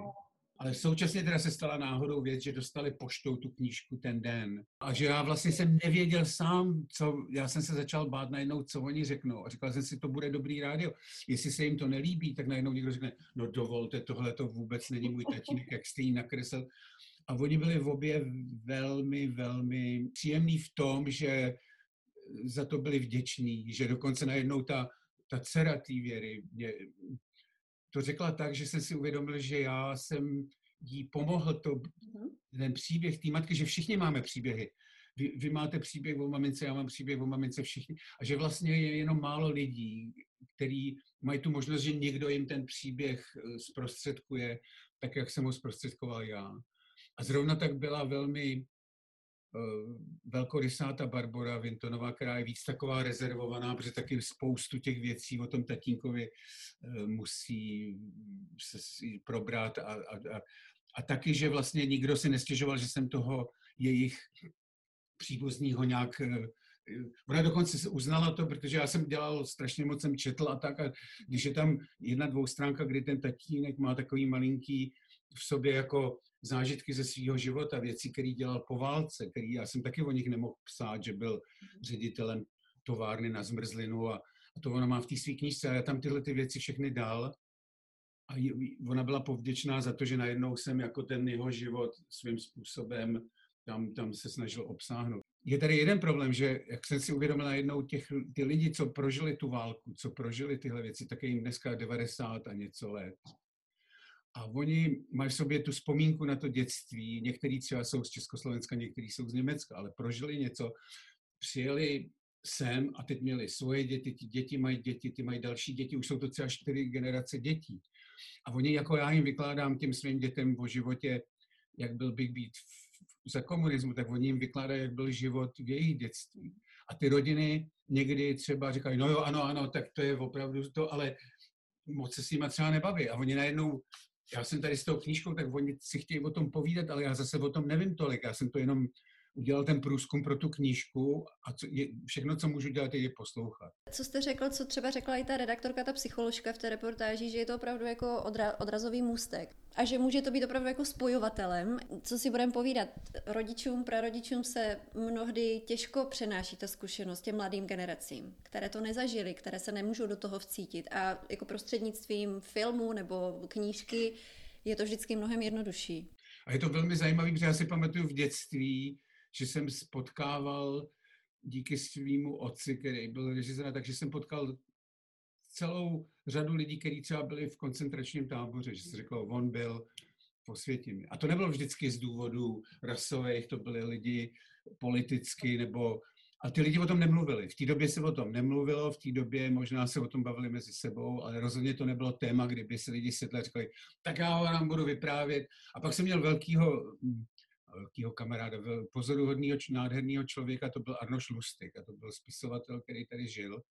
Ale současně teda se stala náhodou věc, že dostali poštou tu knížku ten den. A že já vlastně jsem nevěděl sám, co, já jsem se začal bát najednou, co oni řeknou. A říkal jsem si, to bude dobrý rádio. Jestli se jim to nelíbí, tak najednou někdo řekne, no dovolte, tohle to vůbec není můj tatínek, jak jste jí nakresl. A oni byli v obě velmi, velmi příjemní v tom, že za to byli vděční, že dokonce najednou ta, ta dcera té věry mě to řekla tak, že jsem si uvědomil, že já jsem jí pomohl to, mhm. ten příběh té matky, že všichni máme příběhy. Vy, vy máte příběh o mamince, já mám příběh o mamince, všichni. A že vlastně je jenom málo lidí, který mají tu možnost, že někdo jim ten příběh eh, zprostředkuje, tak jak jsem ho zprostředkoval já. A zrovna tak byla velmi uh, velkorysá ta Barbara Vintonová, která je víc taková rezervovaná, protože taky spoustu těch věcí o tom tatínkovi uh, musí se probrat a, a, a, a taky, že vlastně nikdo si nestěžoval, že jsem toho jejich příbuzního nějak Ona dokonce uznala to, protože já jsem dělal strašně moc, jsem četl a tak. A když je tam jedna dvoustránka, kdy ten tatínek má takový malinký v sobě jako zážitky ze svého života, věci, které dělal po válce, který já jsem taky o nich nemohl psát, že byl ředitelem továrny na zmrzlinu a, a to ona má v té své knížce a já tam tyhle ty věci všechny dal a ona byla povděčná za to, že najednou jsem jako ten jeho život svým způsobem tam, tam se snažil obsáhnout. Je tady jeden problém, že jak jsem si uvědomil najednou těch, ty lidi, co prožili tu válku, co prožili tyhle věci, tak je jim dneska 90 a něco let. A oni mají v sobě tu vzpomínku na to dětství, některý třeba jsou z Československa, někteří jsou z Německa, ale prožili něco, přijeli sem a teď měli svoje děti, ty děti mají děti, ty mají další děti, už jsou to třeba čtyři generace dětí. A oni, jako já jim vykládám těm svým dětem o životě, jak byl Big Beat za komunismu, tak oni jim vykládají, jak byl život v jejich dětství. A ty rodiny někdy třeba říkají, no jo, ano, ano, tak to je opravdu to, ale moc se s nimi třeba nebaví. A oni najednou, já jsem tady s tou knížkou, tak oni si chtějí o tom povídat, ale já zase o tom nevím tolik. Já jsem to jenom udělal ten průzkum pro tu knížku a co, je, všechno, co můžu dělat, je, poslouchat. Co jste řekl, co třeba řekla i ta redaktorka, ta psycholožka v té reportáži, že je to opravdu jako odra, odrazový můstek a že může to být opravdu jako spojovatelem. Co si budeme povídat, rodičům, prarodičům se mnohdy těžko přenáší ta zkušenost těm mladým generacím, které to nezažili, které se nemůžou do toho vcítit a jako prostřednictvím filmu nebo knížky je to vždycky mnohem jednodušší. A je to velmi zajímavé, protože já si pamatuju v dětství, že jsem spotkával díky svýmu otci, který byl režisér, takže jsem potkal celou řadu lidí, kteří třeba byli v koncentračním táboře, že se řeklo, on byl po světě. A to nebylo vždycky z důvodů rasových, to byli lidi politicky nebo a ty lidi o tom nemluvili. V té době se o tom nemluvilo, v té době možná se o tom bavili mezi sebou, ale rozhodně to nebylo téma, kdyby se lidi sedli a řekli, tak já vám budu vyprávět. A pak jsem měl velkýho velkého kamaráda, pozoruhodného, nádherného člověka, to byl Arnoš Lustig, a to byl spisovatel, který tady žil.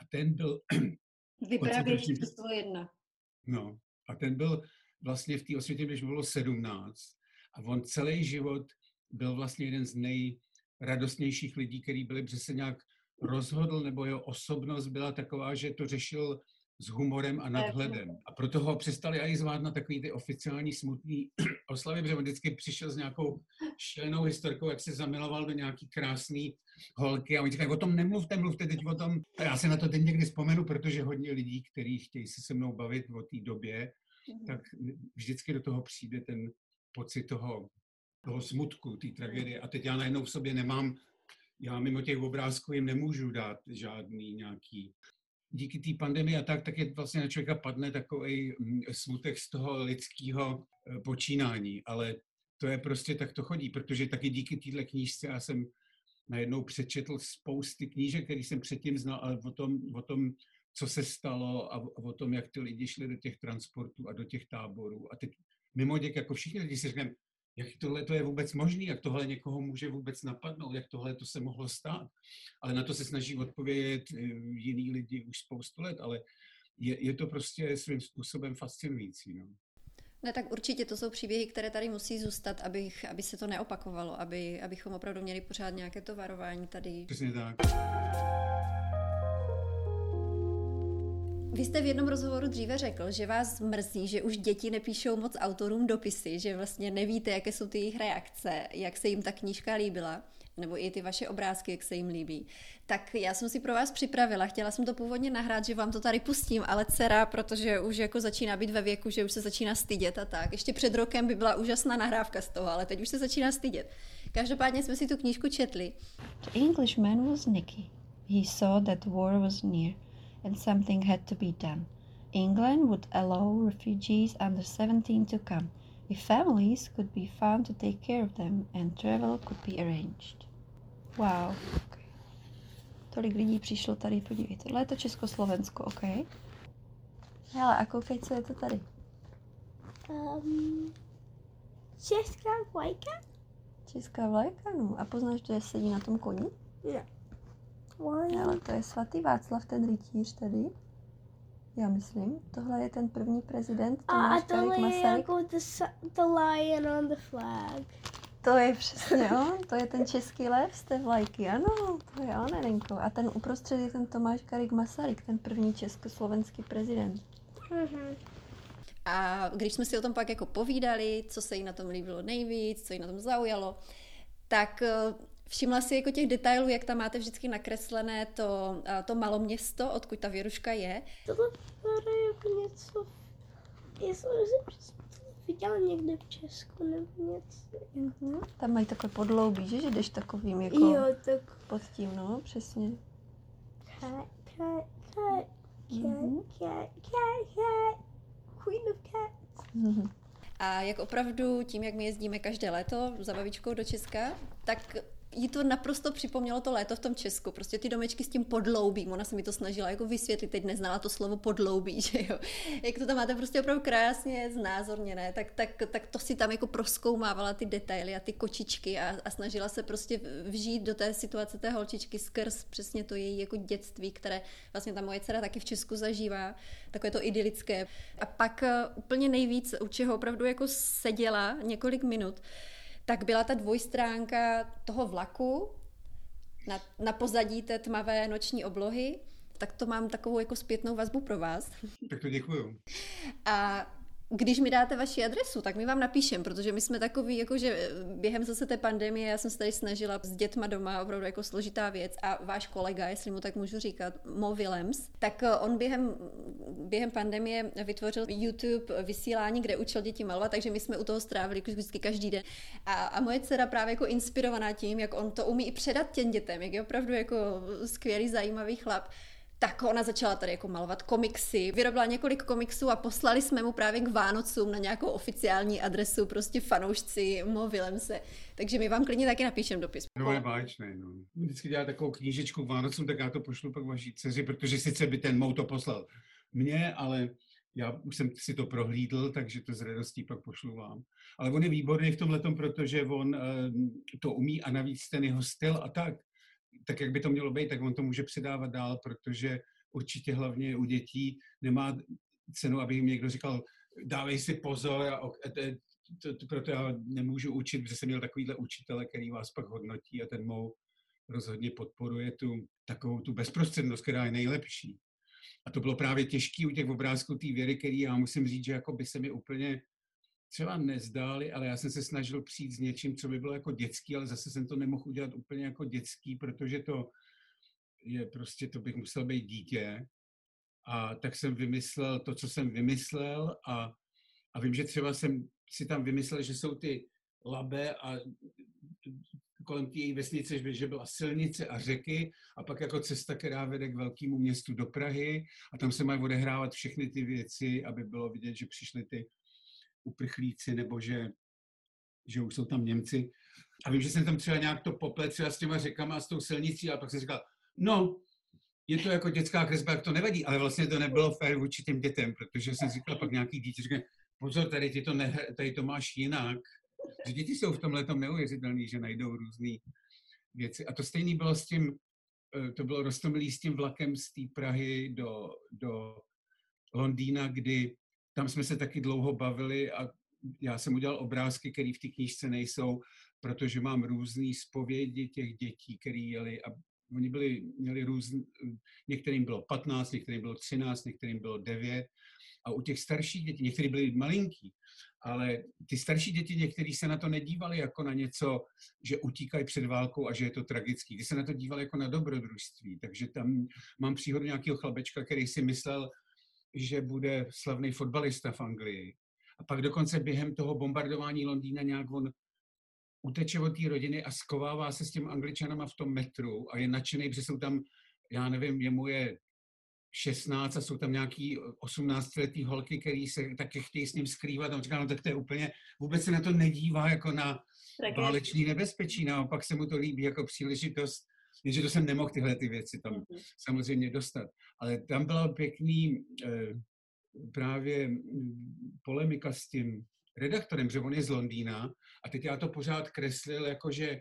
A ten byl... Vyprávěč číslo jedna. No, a ten byl vlastně v té osvětě, když bylo 17. A on celý život byl vlastně jeden z nejradostnějších lidí, který byli, protože se nějak rozhodl, nebo jeho osobnost byla taková, že to řešil s humorem a nadhledem. A proto ho přestali i zvát na takový ty oficiální smutný oslavy, protože on vždycky přišel s nějakou šílenou historkou, jak se zamiloval do nějaký krásný holky a oni říkají, o tom nemluvte, mluvte teď o tom. A já se na to teď někdy vzpomenu, protože hodně lidí, kteří chtějí se se mnou bavit o té době, mhm. tak vždycky do toho přijde ten pocit toho, toho smutku, té tragédie. A teď já najednou v sobě nemám já mimo těch obrázků jim nemůžu dát žádný nějaký díky té pandemii a tak, tak je vlastně na člověka padne takový mm, smutek z toho lidského eh, počínání, ale to je prostě tak to chodí, protože taky díky téhle knížce já jsem najednou přečetl spousty knížek, které jsem předtím znal, ale o tom, o tom, co se stalo a o tom, jak ty lidi šli do těch transportů a do těch táborů. A teď mimo děk, jako všichni lidi si říkají, jak tohle to je vůbec možné, jak tohle někoho může vůbec napadnout, jak tohle to se mohlo stát. Ale na to se snaží odpovědět eh, jiní lidi už spoustu let, ale je, je to prostě svým způsobem fascinující. No. Ne, tak určitě to jsou příběhy, které tady musí zůstat, abych, aby se to neopakovalo, aby, abychom opravdu měli pořád nějaké to varování tady. Přesně tak. Vy jste v jednom rozhovoru dříve řekl, že vás mrzí, že už děti nepíšou moc autorům dopisy, že vlastně nevíte, jaké jsou ty jejich reakce, jak se jim ta knížka líbila, nebo i ty vaše obrázky, jak se jim líbí. Tak já jsem si pro vás připravila, chtěla jsem to původně nahrát, že vám to tady pustím, ale dcera, protože už jako začíná být ve věku, že už se začíná stydět a tak. Ještě před rokem by byla úžasná nahrávka z toho, ale teď už se začíná stydět. Každopádně jsme si tu knížku četli. The Englishman was Nicky. He saw that war was near. And something had to be done. England would allow refugees under 17 to come if families could be found to take care of them and travel could be arranged. Wow. Tolik lidí přišlo tady, podívejte. Tohle je to Československo, OK? Hele, a koukej, co je to tady. Um, česká vlajka? Česká vlajka, no. A poznáš, kdo je sedí na tom koni? Ne. One. Ale to je svatý Václav, ten rytíř tady. Já myslím. Tohle je ten první prezident, A, Tomáš a tohle Garrigue je Masaryk. jako the, the lion on the flag. To je přesně on, to je ten český lev z té vlajky, ano, to je on, Elenko. A ten uprostřed je ten Tomáš Garik Masaryk, ten první československý prezident. Mhm. A když jsme si o tom pak jako povídali, co se jí na tom líbilo nejvíc, co jí na tom zaujalo, tak eh, všimla si jako těch detailů, jak tam máte vždycky nakreslené to, eh, to maloměsto, odkud ta věruška je. Tohle vypadá jako něco, já jsem si viděla někde v Česku nebo něco. Mhm. Tam mají takové podloubí, že, že jdeš takovým jako Jo, tak pod tím, no, přesně. cat, cat, cat, cat, cat, cat, cat, queen of cats. Mhm. A jak opravdu tím, jak my jezdíme každé léto za babičkou do Česka, tak jí to naprosto připomnělo to léto v tom Česku. Prostě ty domečky s tím podloubím. Ona se mi to snažila jako vysvětlit, teď neznala to slovo podloubí, že jo. Jak to tam máte prostě opravdu krásně znázorněné, tak, tak, tak to si tam jako proskoumávala ty detaily a ty kočičky a, a snažila se prostě vžít do té situace té holčičky skrz přesně to její jako dětství, které vlastně ta moje dcera taky v Česku zažívá, takové to idylické. A pak eh, úplně nejvíc, u čeho opravdu jako seděla několik minut, tak byla ta dvojstránka toho vlaku na, na pozadí té tmavé noční oblohy, tak to mám takovou jako zpětnou vazbu pro vás. Tak to děkuju. A když mi dáte vaši adresu, tak my vám napíšem, protože my jsme takový, jakože během zase té pandemie, já jsem se tady snažila s dětma doma, opravdu jako složitá věc a váš kolega, jestli mu tak můžu říkat, Mo Willems, tak eh, on během, během pandemie vytvořil YouTube vysílání, kde učil děti malovat, takže my jsme u toho strávili vždycky každý den. A, a moje dcera právě jako inspirovaná tím, jak on to umí i předat těm dětem, jak je opravdu jako skvělý, zajímavý chlap, tak ona začala tady jako malovat komiksy, vyrobila několik komiksů a poslali jsme mu právě k Vánocům na nějakou oficiální adresu, prostě fanoušci Mo Willemse. Takže my vám klidně taky napíšem dopis. No je báječný, no. Vždycky dělá takovou knížečku k Vánocům, tak já to pošlu pak vaší dceři, protože sice by ten mou to poslal mně, ale já už jsem si to prohlídl, takže to s radostí pak pošlu vám. Ale on je výborný v tom letom, protože on eh, to umí a navíc ten jeho styl a tak, tak jak by to mělo být, tak on to může předávat dál, protože určitě hlavně u dětí nemá cenu, aby jim někdo říkal, dávej si pozor a a to, to, proto já nemůžu učit, protože jsem měl takovýhle učitele, který vás pak hodnotí a ten mou rozhodně podporuje tu takovou tu bezprostřednost, která je nejlepší. A to bylo právě těžké u těch obrázků té věry, který já musím říct, že jako by se mi úplně třeba nezdály, ale já jsem se snažil přijít s něčím, co by bylo jako dětský, ale zase jsem to nemohl udělat úplně jako dětský, protože to je prostě, to bych musel být dítě. A tak jsem vymyslel to, co jsem vymyslel a, a vím, že třeba jsem si tam vymyslel, že jsou ty labe a kolem té její vesnice, že- byla silnice a řeky a pak jako cesta, která vede k velkému městu do Prahy a tam se mají odehrávat všechny ty věci, aby bylo vidět, že přišli ty uprchlíci nebo že, že už jsou tam Němci. A vím, že jsem tam třeba nějak to třeba s těma řekama a s tou silnicí a pak jsem říkal, no, je to jako dětská kresba, jak to nevadí, ale vlastně to nebylo fér vůči těm dětem, protože jsem říkal pak nějaký dítě, říká, pozor, tady, ty to ne, tady to máš jinak. Že děti jsou v tomhle tom neuvěřitelný, že najdou různé věci. A to stejné bylo s tím, eh, to bylo roztomilý s tím vlakem z té Prahy do, do Londýna, kdy tam jsme se taky dlouho bavili a já jsem udělal obrázky, které v té knížce nejsou, protože mám různé zpovědi těch dětí, které jeli a oni byli, měli různý, některým bylo 15, některým bylo 13, některým bylo 9 a u těch starších dětí, některý byli malinký, ale ty starší děti, někteří se na to nedívali jako na něco, že utíkají před válkou a že je to tragický. Ty se na to dívali jako na dobrodružství. Takže tam mám příhodu nějakého chlapečka, který si myslel, že bude slavný fotbalista v Anglii. A pak dokonce během toho bombardování Londýna nějak on uteče od té rodiny a skovává se s těm angličanama v tom metru a je nadšený, protože jsou tam, já nevím, jemu je 16 a jsou tam nějaký 18 letý holky, který se taky chtějí s ním skrývat. A on říká, no tak to je úplně, vůbec se na to nedívá jako na válečný nebezpečí, naopak se mu to líbí jako příležitost Jenže to jsem nemohl tyhle ty věci tam Mhm. samozřejmě dostat. Ale tam byla pěkný eh, právě mm, polemika s tím redaktorem, že on je z Londýna a teď já to pořád kreslil, jakože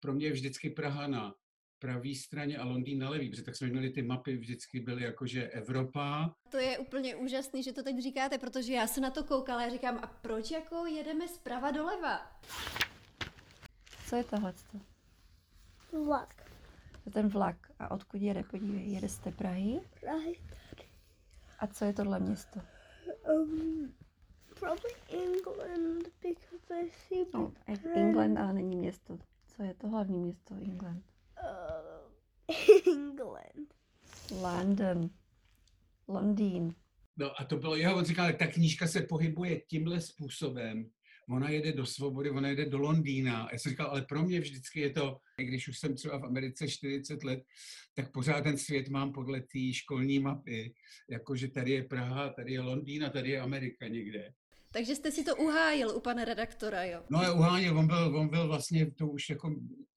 pro mě je vždycky Praha na pravý straně a Londýn na levý, protože tak jsme měli ty mapy, vždycky byly jakože Evropa, To je úplně úžasný, že to teď říkáte, protože já se na to koukala a říkám, a proč jako jedeme zprava doleva? Co je tohle? Vlak. To je ten vlak. A odkud jede? Podívej, jede z té Prahy. Prahy. A co je tohle město? Um, probably England because I see No, England, ale není město. Co je to hlavní město? England. Uh, England. London. Londýn. No a to bylo jeho, on říkal, ta knížka se pohybuje tímhle způsobem, ona jede do svobody, ona jede do Londýna. Já jsem říkal, ale pro mě vždycky je to, i když už jsem třeba v Americe 40 let, tak pořád ten svět mám podle té školní mapy, jakože tady je Praha, tady je Londýn a tady je Amerika někde. Takže jste si to uhájil u pana redaktora, jo? No ale uháněl, on byl, on byl vlastně, to už jako,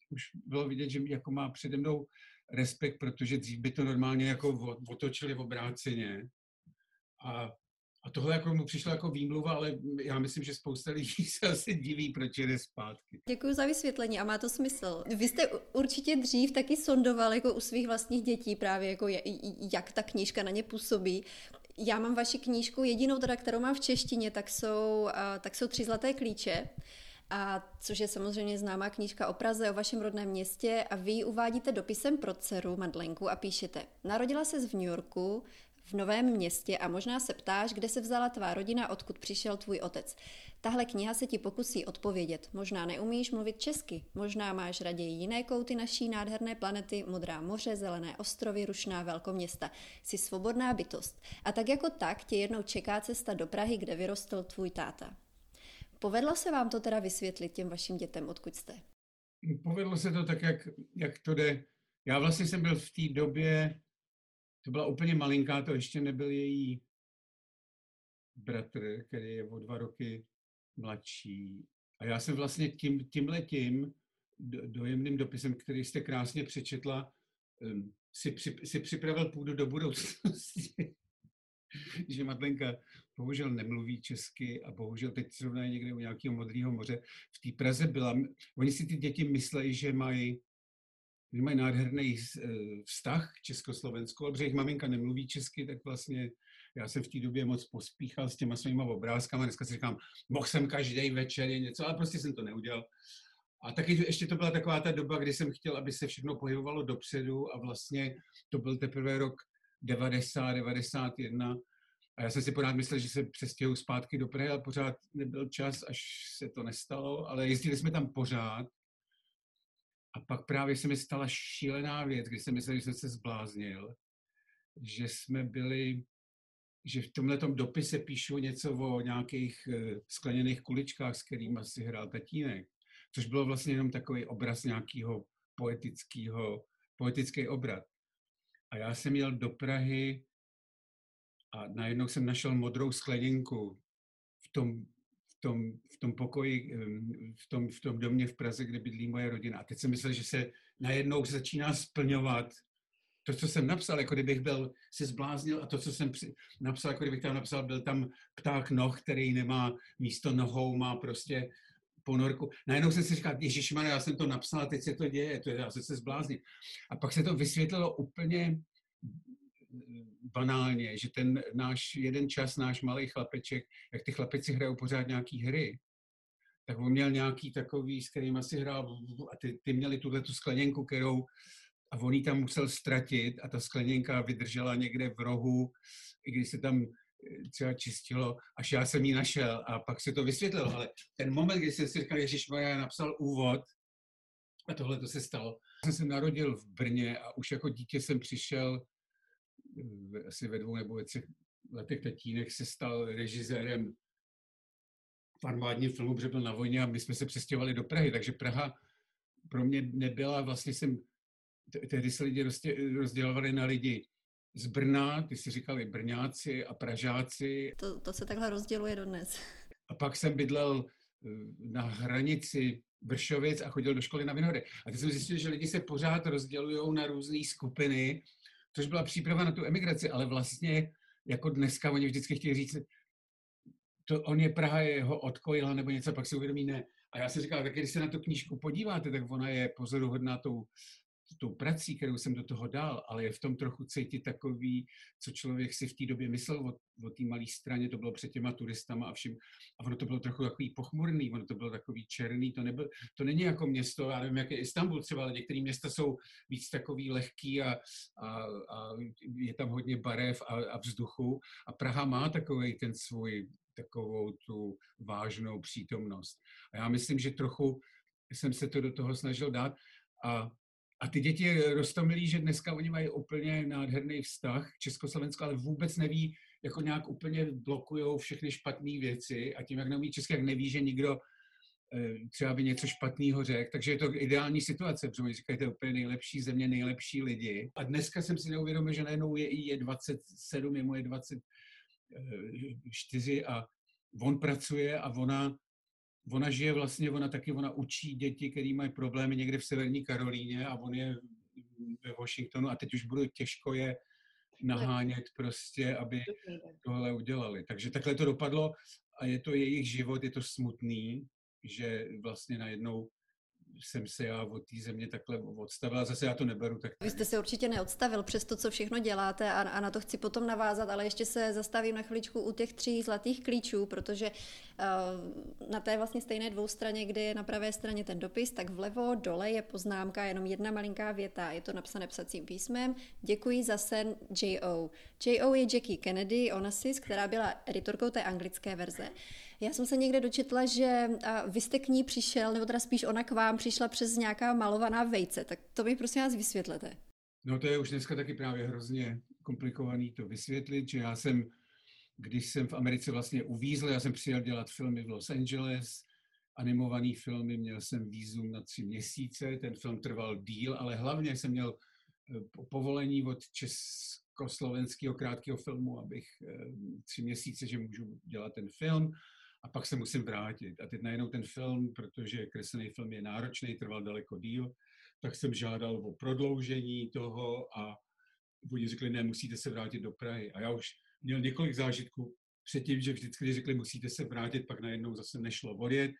už bylo vidět, že jako má přede mnou respekt, protože dřív by to normálně jako otočili v obráceně. A, a tohle jako mu přišlo jako výmluva, ale já myslím, že spousta lidí se asi diví, proč jde zpátky. Děkuji za vysvětlení a má to smysl. Vy jste určitě dřív taky sondoval jako u svých vlastních dětí právě jako jak ta knížka na ně působí. Já mám vaši knížku, jedinou teda, kterou mám v češtině, tak jsou, tak jsou Tři zlaté klíče. A což je samozřejmě známá knížka o Praze, o vašem rodném městě a vy ji uvádíte dopisem pro dceru Madlenku a píšete Narodila se v New Yorku, v novém městě a možná se ptáš, kde se vzala tvá rodina, odkud přišel tvůj otec. Tahle kniha se ti pokusí odpovědět. Možná neumíš mluvit česky, možná máš raději jiné kouty naší nádherné planety, modrá moře, zelené ostrovy, rušná velkoměsta. Jsi svobodná bytost. A tak jako tak tě jednou čeká cesta do Prahy, kde vyrostl tvůj táta. Povedlo se vám to teda vysvětlit těm vašim dětem, odkud jste? Povedlo se to tak, jak, jak to jde. Já vlastně jsem byl v té době, to byla úplně malinká, to ještě nebyl její bratr, který je o dva roky mladší. A já jsem vlastně tím, tímhletím do- dojemným dopisem, který jste krásně přečetla, si, při, si připravil půdu do budoucnosti. že Madlenka bohužel nemluví česky a bohužel teď zrovna je někde u nějakého modrého moře. V té Praze byla, oni si ty děti myslejí, že mají že mají nádherný eh, vztah k Československu, ale protože jejich maminka nemluví česky, tak vlastně já jsem v té době moc pospíchal s těma svýma obrázkama. Dneska si říkám, mohl jsem každý večer je něco, ale prostě jsem to neudělal. A taky ještě to byla taková ta doba, kdy jsem chtěl, aby se všechno pohybovalo dopředu a vlastně to byl teprve rok 90, 91. A já jsem si pořád myslel, že se přestěhuji zpátky do Prahy, ale pořád nebyl čas, až se to nestalo, ale jezdili jsme tam pořád. A pak právě se mi stala šílená věc, kdy jsem myslel, že jsem se zbláznil, že jsme byli, že v tomhle dopise píšu něco o nějakých eh, skleněných kuličkách, s kterými si hrál tatínek, což bylo vlastně jenom takový obraz nějakého poetického, poetický obrat. A já jsem jel do Prahy a najednou jsem našel modrou skleněnku v tom, tom, v tom pokoji, v tom, v tom domě v Praze, kde bydlí moje rodina. A teď jsem myslel, že se najednou začíná splňovat to, co jsem napsal, jako kdybych byl si zbláznil a to, co jsem napsal, jako kdybych tam napsal, byl tam pták noh, který nemá místo nohou, má prostě ponorku. Najednou jsem si říkal, ježišmarja, já jsem to napsal teď se to děje, to je, já jsem se zbláznil. A pak se to vysvětlilo úplně banálně, že ten náš jeden čas, náš malý chlapeček, jak ty chlapeci hrajou pořád nějaký hry, tak on měl nějaký takový, s kterým asi hrál, a ty, ty měli tuhle tu skleněnku, kterou a on ji tam musel ztratit a ta skleněnka vydržela někde v rohu, i když se tam eh, třeba čistilo, až já jsem ji našel a pak se to vysvětlilo. Ale ten moment, kdy jsem si říkal, Ježíš já napsal úvod a tohle to se stalo. Jsem se narodil v Brně a už jako dítě jsem přišel asi ve dvou nebo ve třech letech tatínek se stal režisérem v armádním filmu, protože byl na vojně a my jsme se přestěhovali do Prahy, takže Praha pro mě nebyla, vlastně jsem, te- tehdy se lidi rozdě- rozdělovali na lidi z Brna, ty si říkali Brňáci a Pražáci To, to se takhle rozděluje dodnes. a pak jsem bydlel eh, na hranici Vršovic a chodil do školy na Vinohry. A teď jsem zjistil, že lidi se pořád rozdělují na různé skupiny, což byla příprava na tu emigraci, ale vlastně jako dneska oni vždycky chtějí říct, to on je Praha, je jeho odkojila nebo něco, pak si uvědomí, ne. A já si říkal, tak když se na tu knížku podíváte, tak ona je pozoruhodná tou tou prací, kterou jsem do toho dal, ale je v tom trochu cítit takový, co člověk si v té době myslel o, o té malé straně, to bylo před těma turistama a vším. A ono to bylo trochu takový pochmurný, ono to bylo takový černý, to, nebyl, to není jako město, já nevím, jak je Istanbul třeba, ale některé města jsou víc takový lehký a, a, a je tam hodně barev a, a vzduchu. A Praha má takový ten svůj, takovou tu vážnou přítomnost. A já myslím, že trochu jsem se to do toho snažil dát. A a ty děti roztomilí, že dneska oni mají úplně nádherný vztah Československo, ale vůbec neví, jako nějak úplně blokují všechny špatné věci a tím, jak neumí česky, jak neví, že nikdo eh, třeba by něco špatného řekl. Takže je to ideální situace, protože říkají, to je úplně nejlepší země, nejlepší lidi. A dneska jsem si neuvědomil, že najednou je, je 27, je mu je 24 a on pracuje a ona ona žije vlastně, ona taky, ona učí děti, které mají problémy někde v Severní Karolíně a on je ve Washingtonu a teď už bude těžko je nahánět prostě, aby tohle udělali. Takže takhle to dopadlo a je to jejich život, je to smutný, že vlastně najednou jsem se já od té země takhle odstavil a zase já to neberu. Tak... Vy jste se určitě neodstavil přes to, co všechno děláte a, a na to chci potom navázat, ale ještě se zastavím na chviličku u těch tří zlatých klíčů, protože uh, na té vlastně stejné dvoustraně, kde je na pravé straně ten dopis, tak vlevo dole je poznámka, jenom jedna malinká věta, je to napsané psacím písmem. Děkuji za sen J.O. J.O. je Jackie Kennedy Onassis, která byla editorkou té anglické verze. Já jsem se někde dočetla, že vy jste k ní přišel, nebo teda spíš ona k vám přišla přes nějaká malovaná vejce. Tak to mi prosím vás vysvětlete. No to je už dneska taky právě hrozně komplikovaný to vysvětlit, že já jsem, když jsem v Americe vlastně uvízl, já jsem přijel dělat filmy v Los Angeles, animovaný filmy, měl jsem výzum na tři měsíce, ten film trval díl, ale hlavně jsem měl eh, povolení od československého krátkého filmu, abych eh, tři měsíce, že můžu dělat ten film a pak se musím vrátit. A teď najednou ten film, protože kreslený film je náročný, trval daleko díl, tak jsem žádal o prodloužení toho a oni řekli, ne, musíte se vrátit do Prahy. A já už měl několik zážitků předtím, že vždycky, když řekli, musíte se vrátit, pak najednou zase nešlo odjet,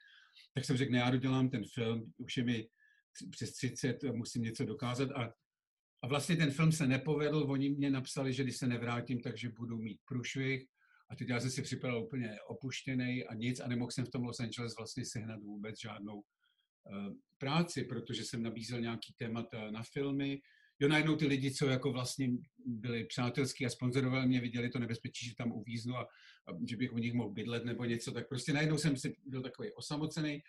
tak jsem řekl, ne, já dodělám ten film, už je mi přes 30, musím něco dokázat a a vlastně ten film se nepovedl, oni mě napsali, že když se nevrátím, takže budu mít průšvih a teď já jsem si připadal úplně opuštěný a nic a nemohl jsem v tom Los Angeles vlastně sehnat vůbec žádnou uh, práci, protože jsem nabízel nějaký témata na filmy. Jo, najednou ty lidi, co jako vlastně byli přátelský a sponzorovali mě, viděli to nebezpečí, že tam uvíznu a, a že bych u nich mohl bydlet nebo něco, tak prostě najednou jsem si byl takový osamocený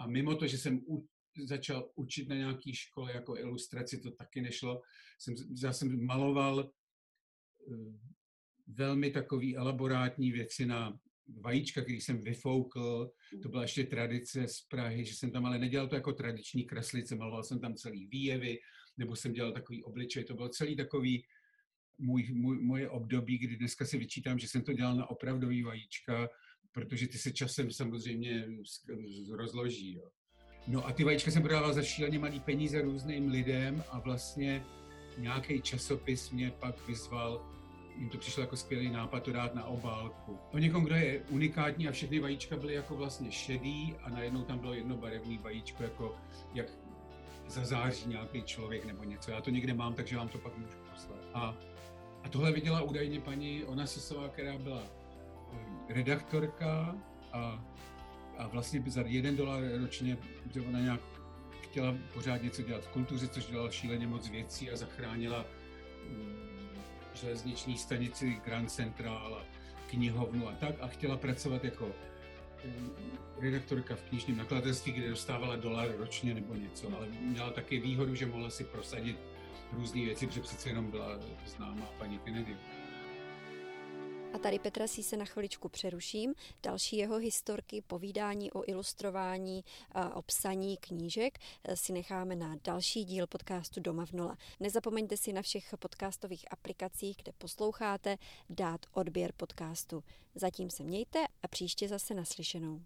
a mimo to, že jsem u, začal učit na nějaký škole jako ilustraci, to taky nešlo. Jsem, já jsem maloval eh, velmi takový elaborátní věci na vajíčka, který jsem vyfoukl. To byla ještě tradice z Prahy, že jsem tam ale nedělal to jako tradiční kreslice, maloval jsem tam celý výjevy, nebo jsem dělal takový obličej. To bylo celý takový můj, můj, moje období, kdy dneska si vyčítám, že jsem to dělal na opravdový vajíčka, protože ty se časem samozřejmě rozloží. Jo. No a ty vajíčka jsem prodával za šíleně malý peníze různým lidem a vlastně nějaký časopis mě pak vyzval, jim to přišlo jako skvělý nápad to dát na obálku. O někom, kdo je unikátní a všechny vajíčka byly jako vlastně šedý a najednou tam bylo jedno barevné vajíčko, jako jak zazáří nějaký člověk nebo něco. Já to někde mám, takže vám to pak můžu poslat. A, a tohle viděla údajně paní Ona Sisová, která byla eh, redaktorka a, a vlastně za jeden dolar ročně, že ona nějak chtěla pořád něco dělat v kultuře, což dělala šíleně moc věcí a zachránila mm, železniční stanici Grand Central a knihovnu a tak a chtěla pracovat jako mm, redaktorka v knižním nakladatelství, kde dostávala dolar ročně nebo něco, ale měla taky výhodu, že mohla si prosadit různé věci, protože přece jenom byla známá paní Kennedy. A tady Petra si se na chviličku přeruším. Další jeho historky, povídání o ilustrování a o psaní knížek eh, si necháme na další díl podcastu Doma v nula. Nezapomeňte si na všech podcastových aplikacích, kde posloucháte, dát odběr podcastu. Zatím se mějte a příště zase naslyšenou.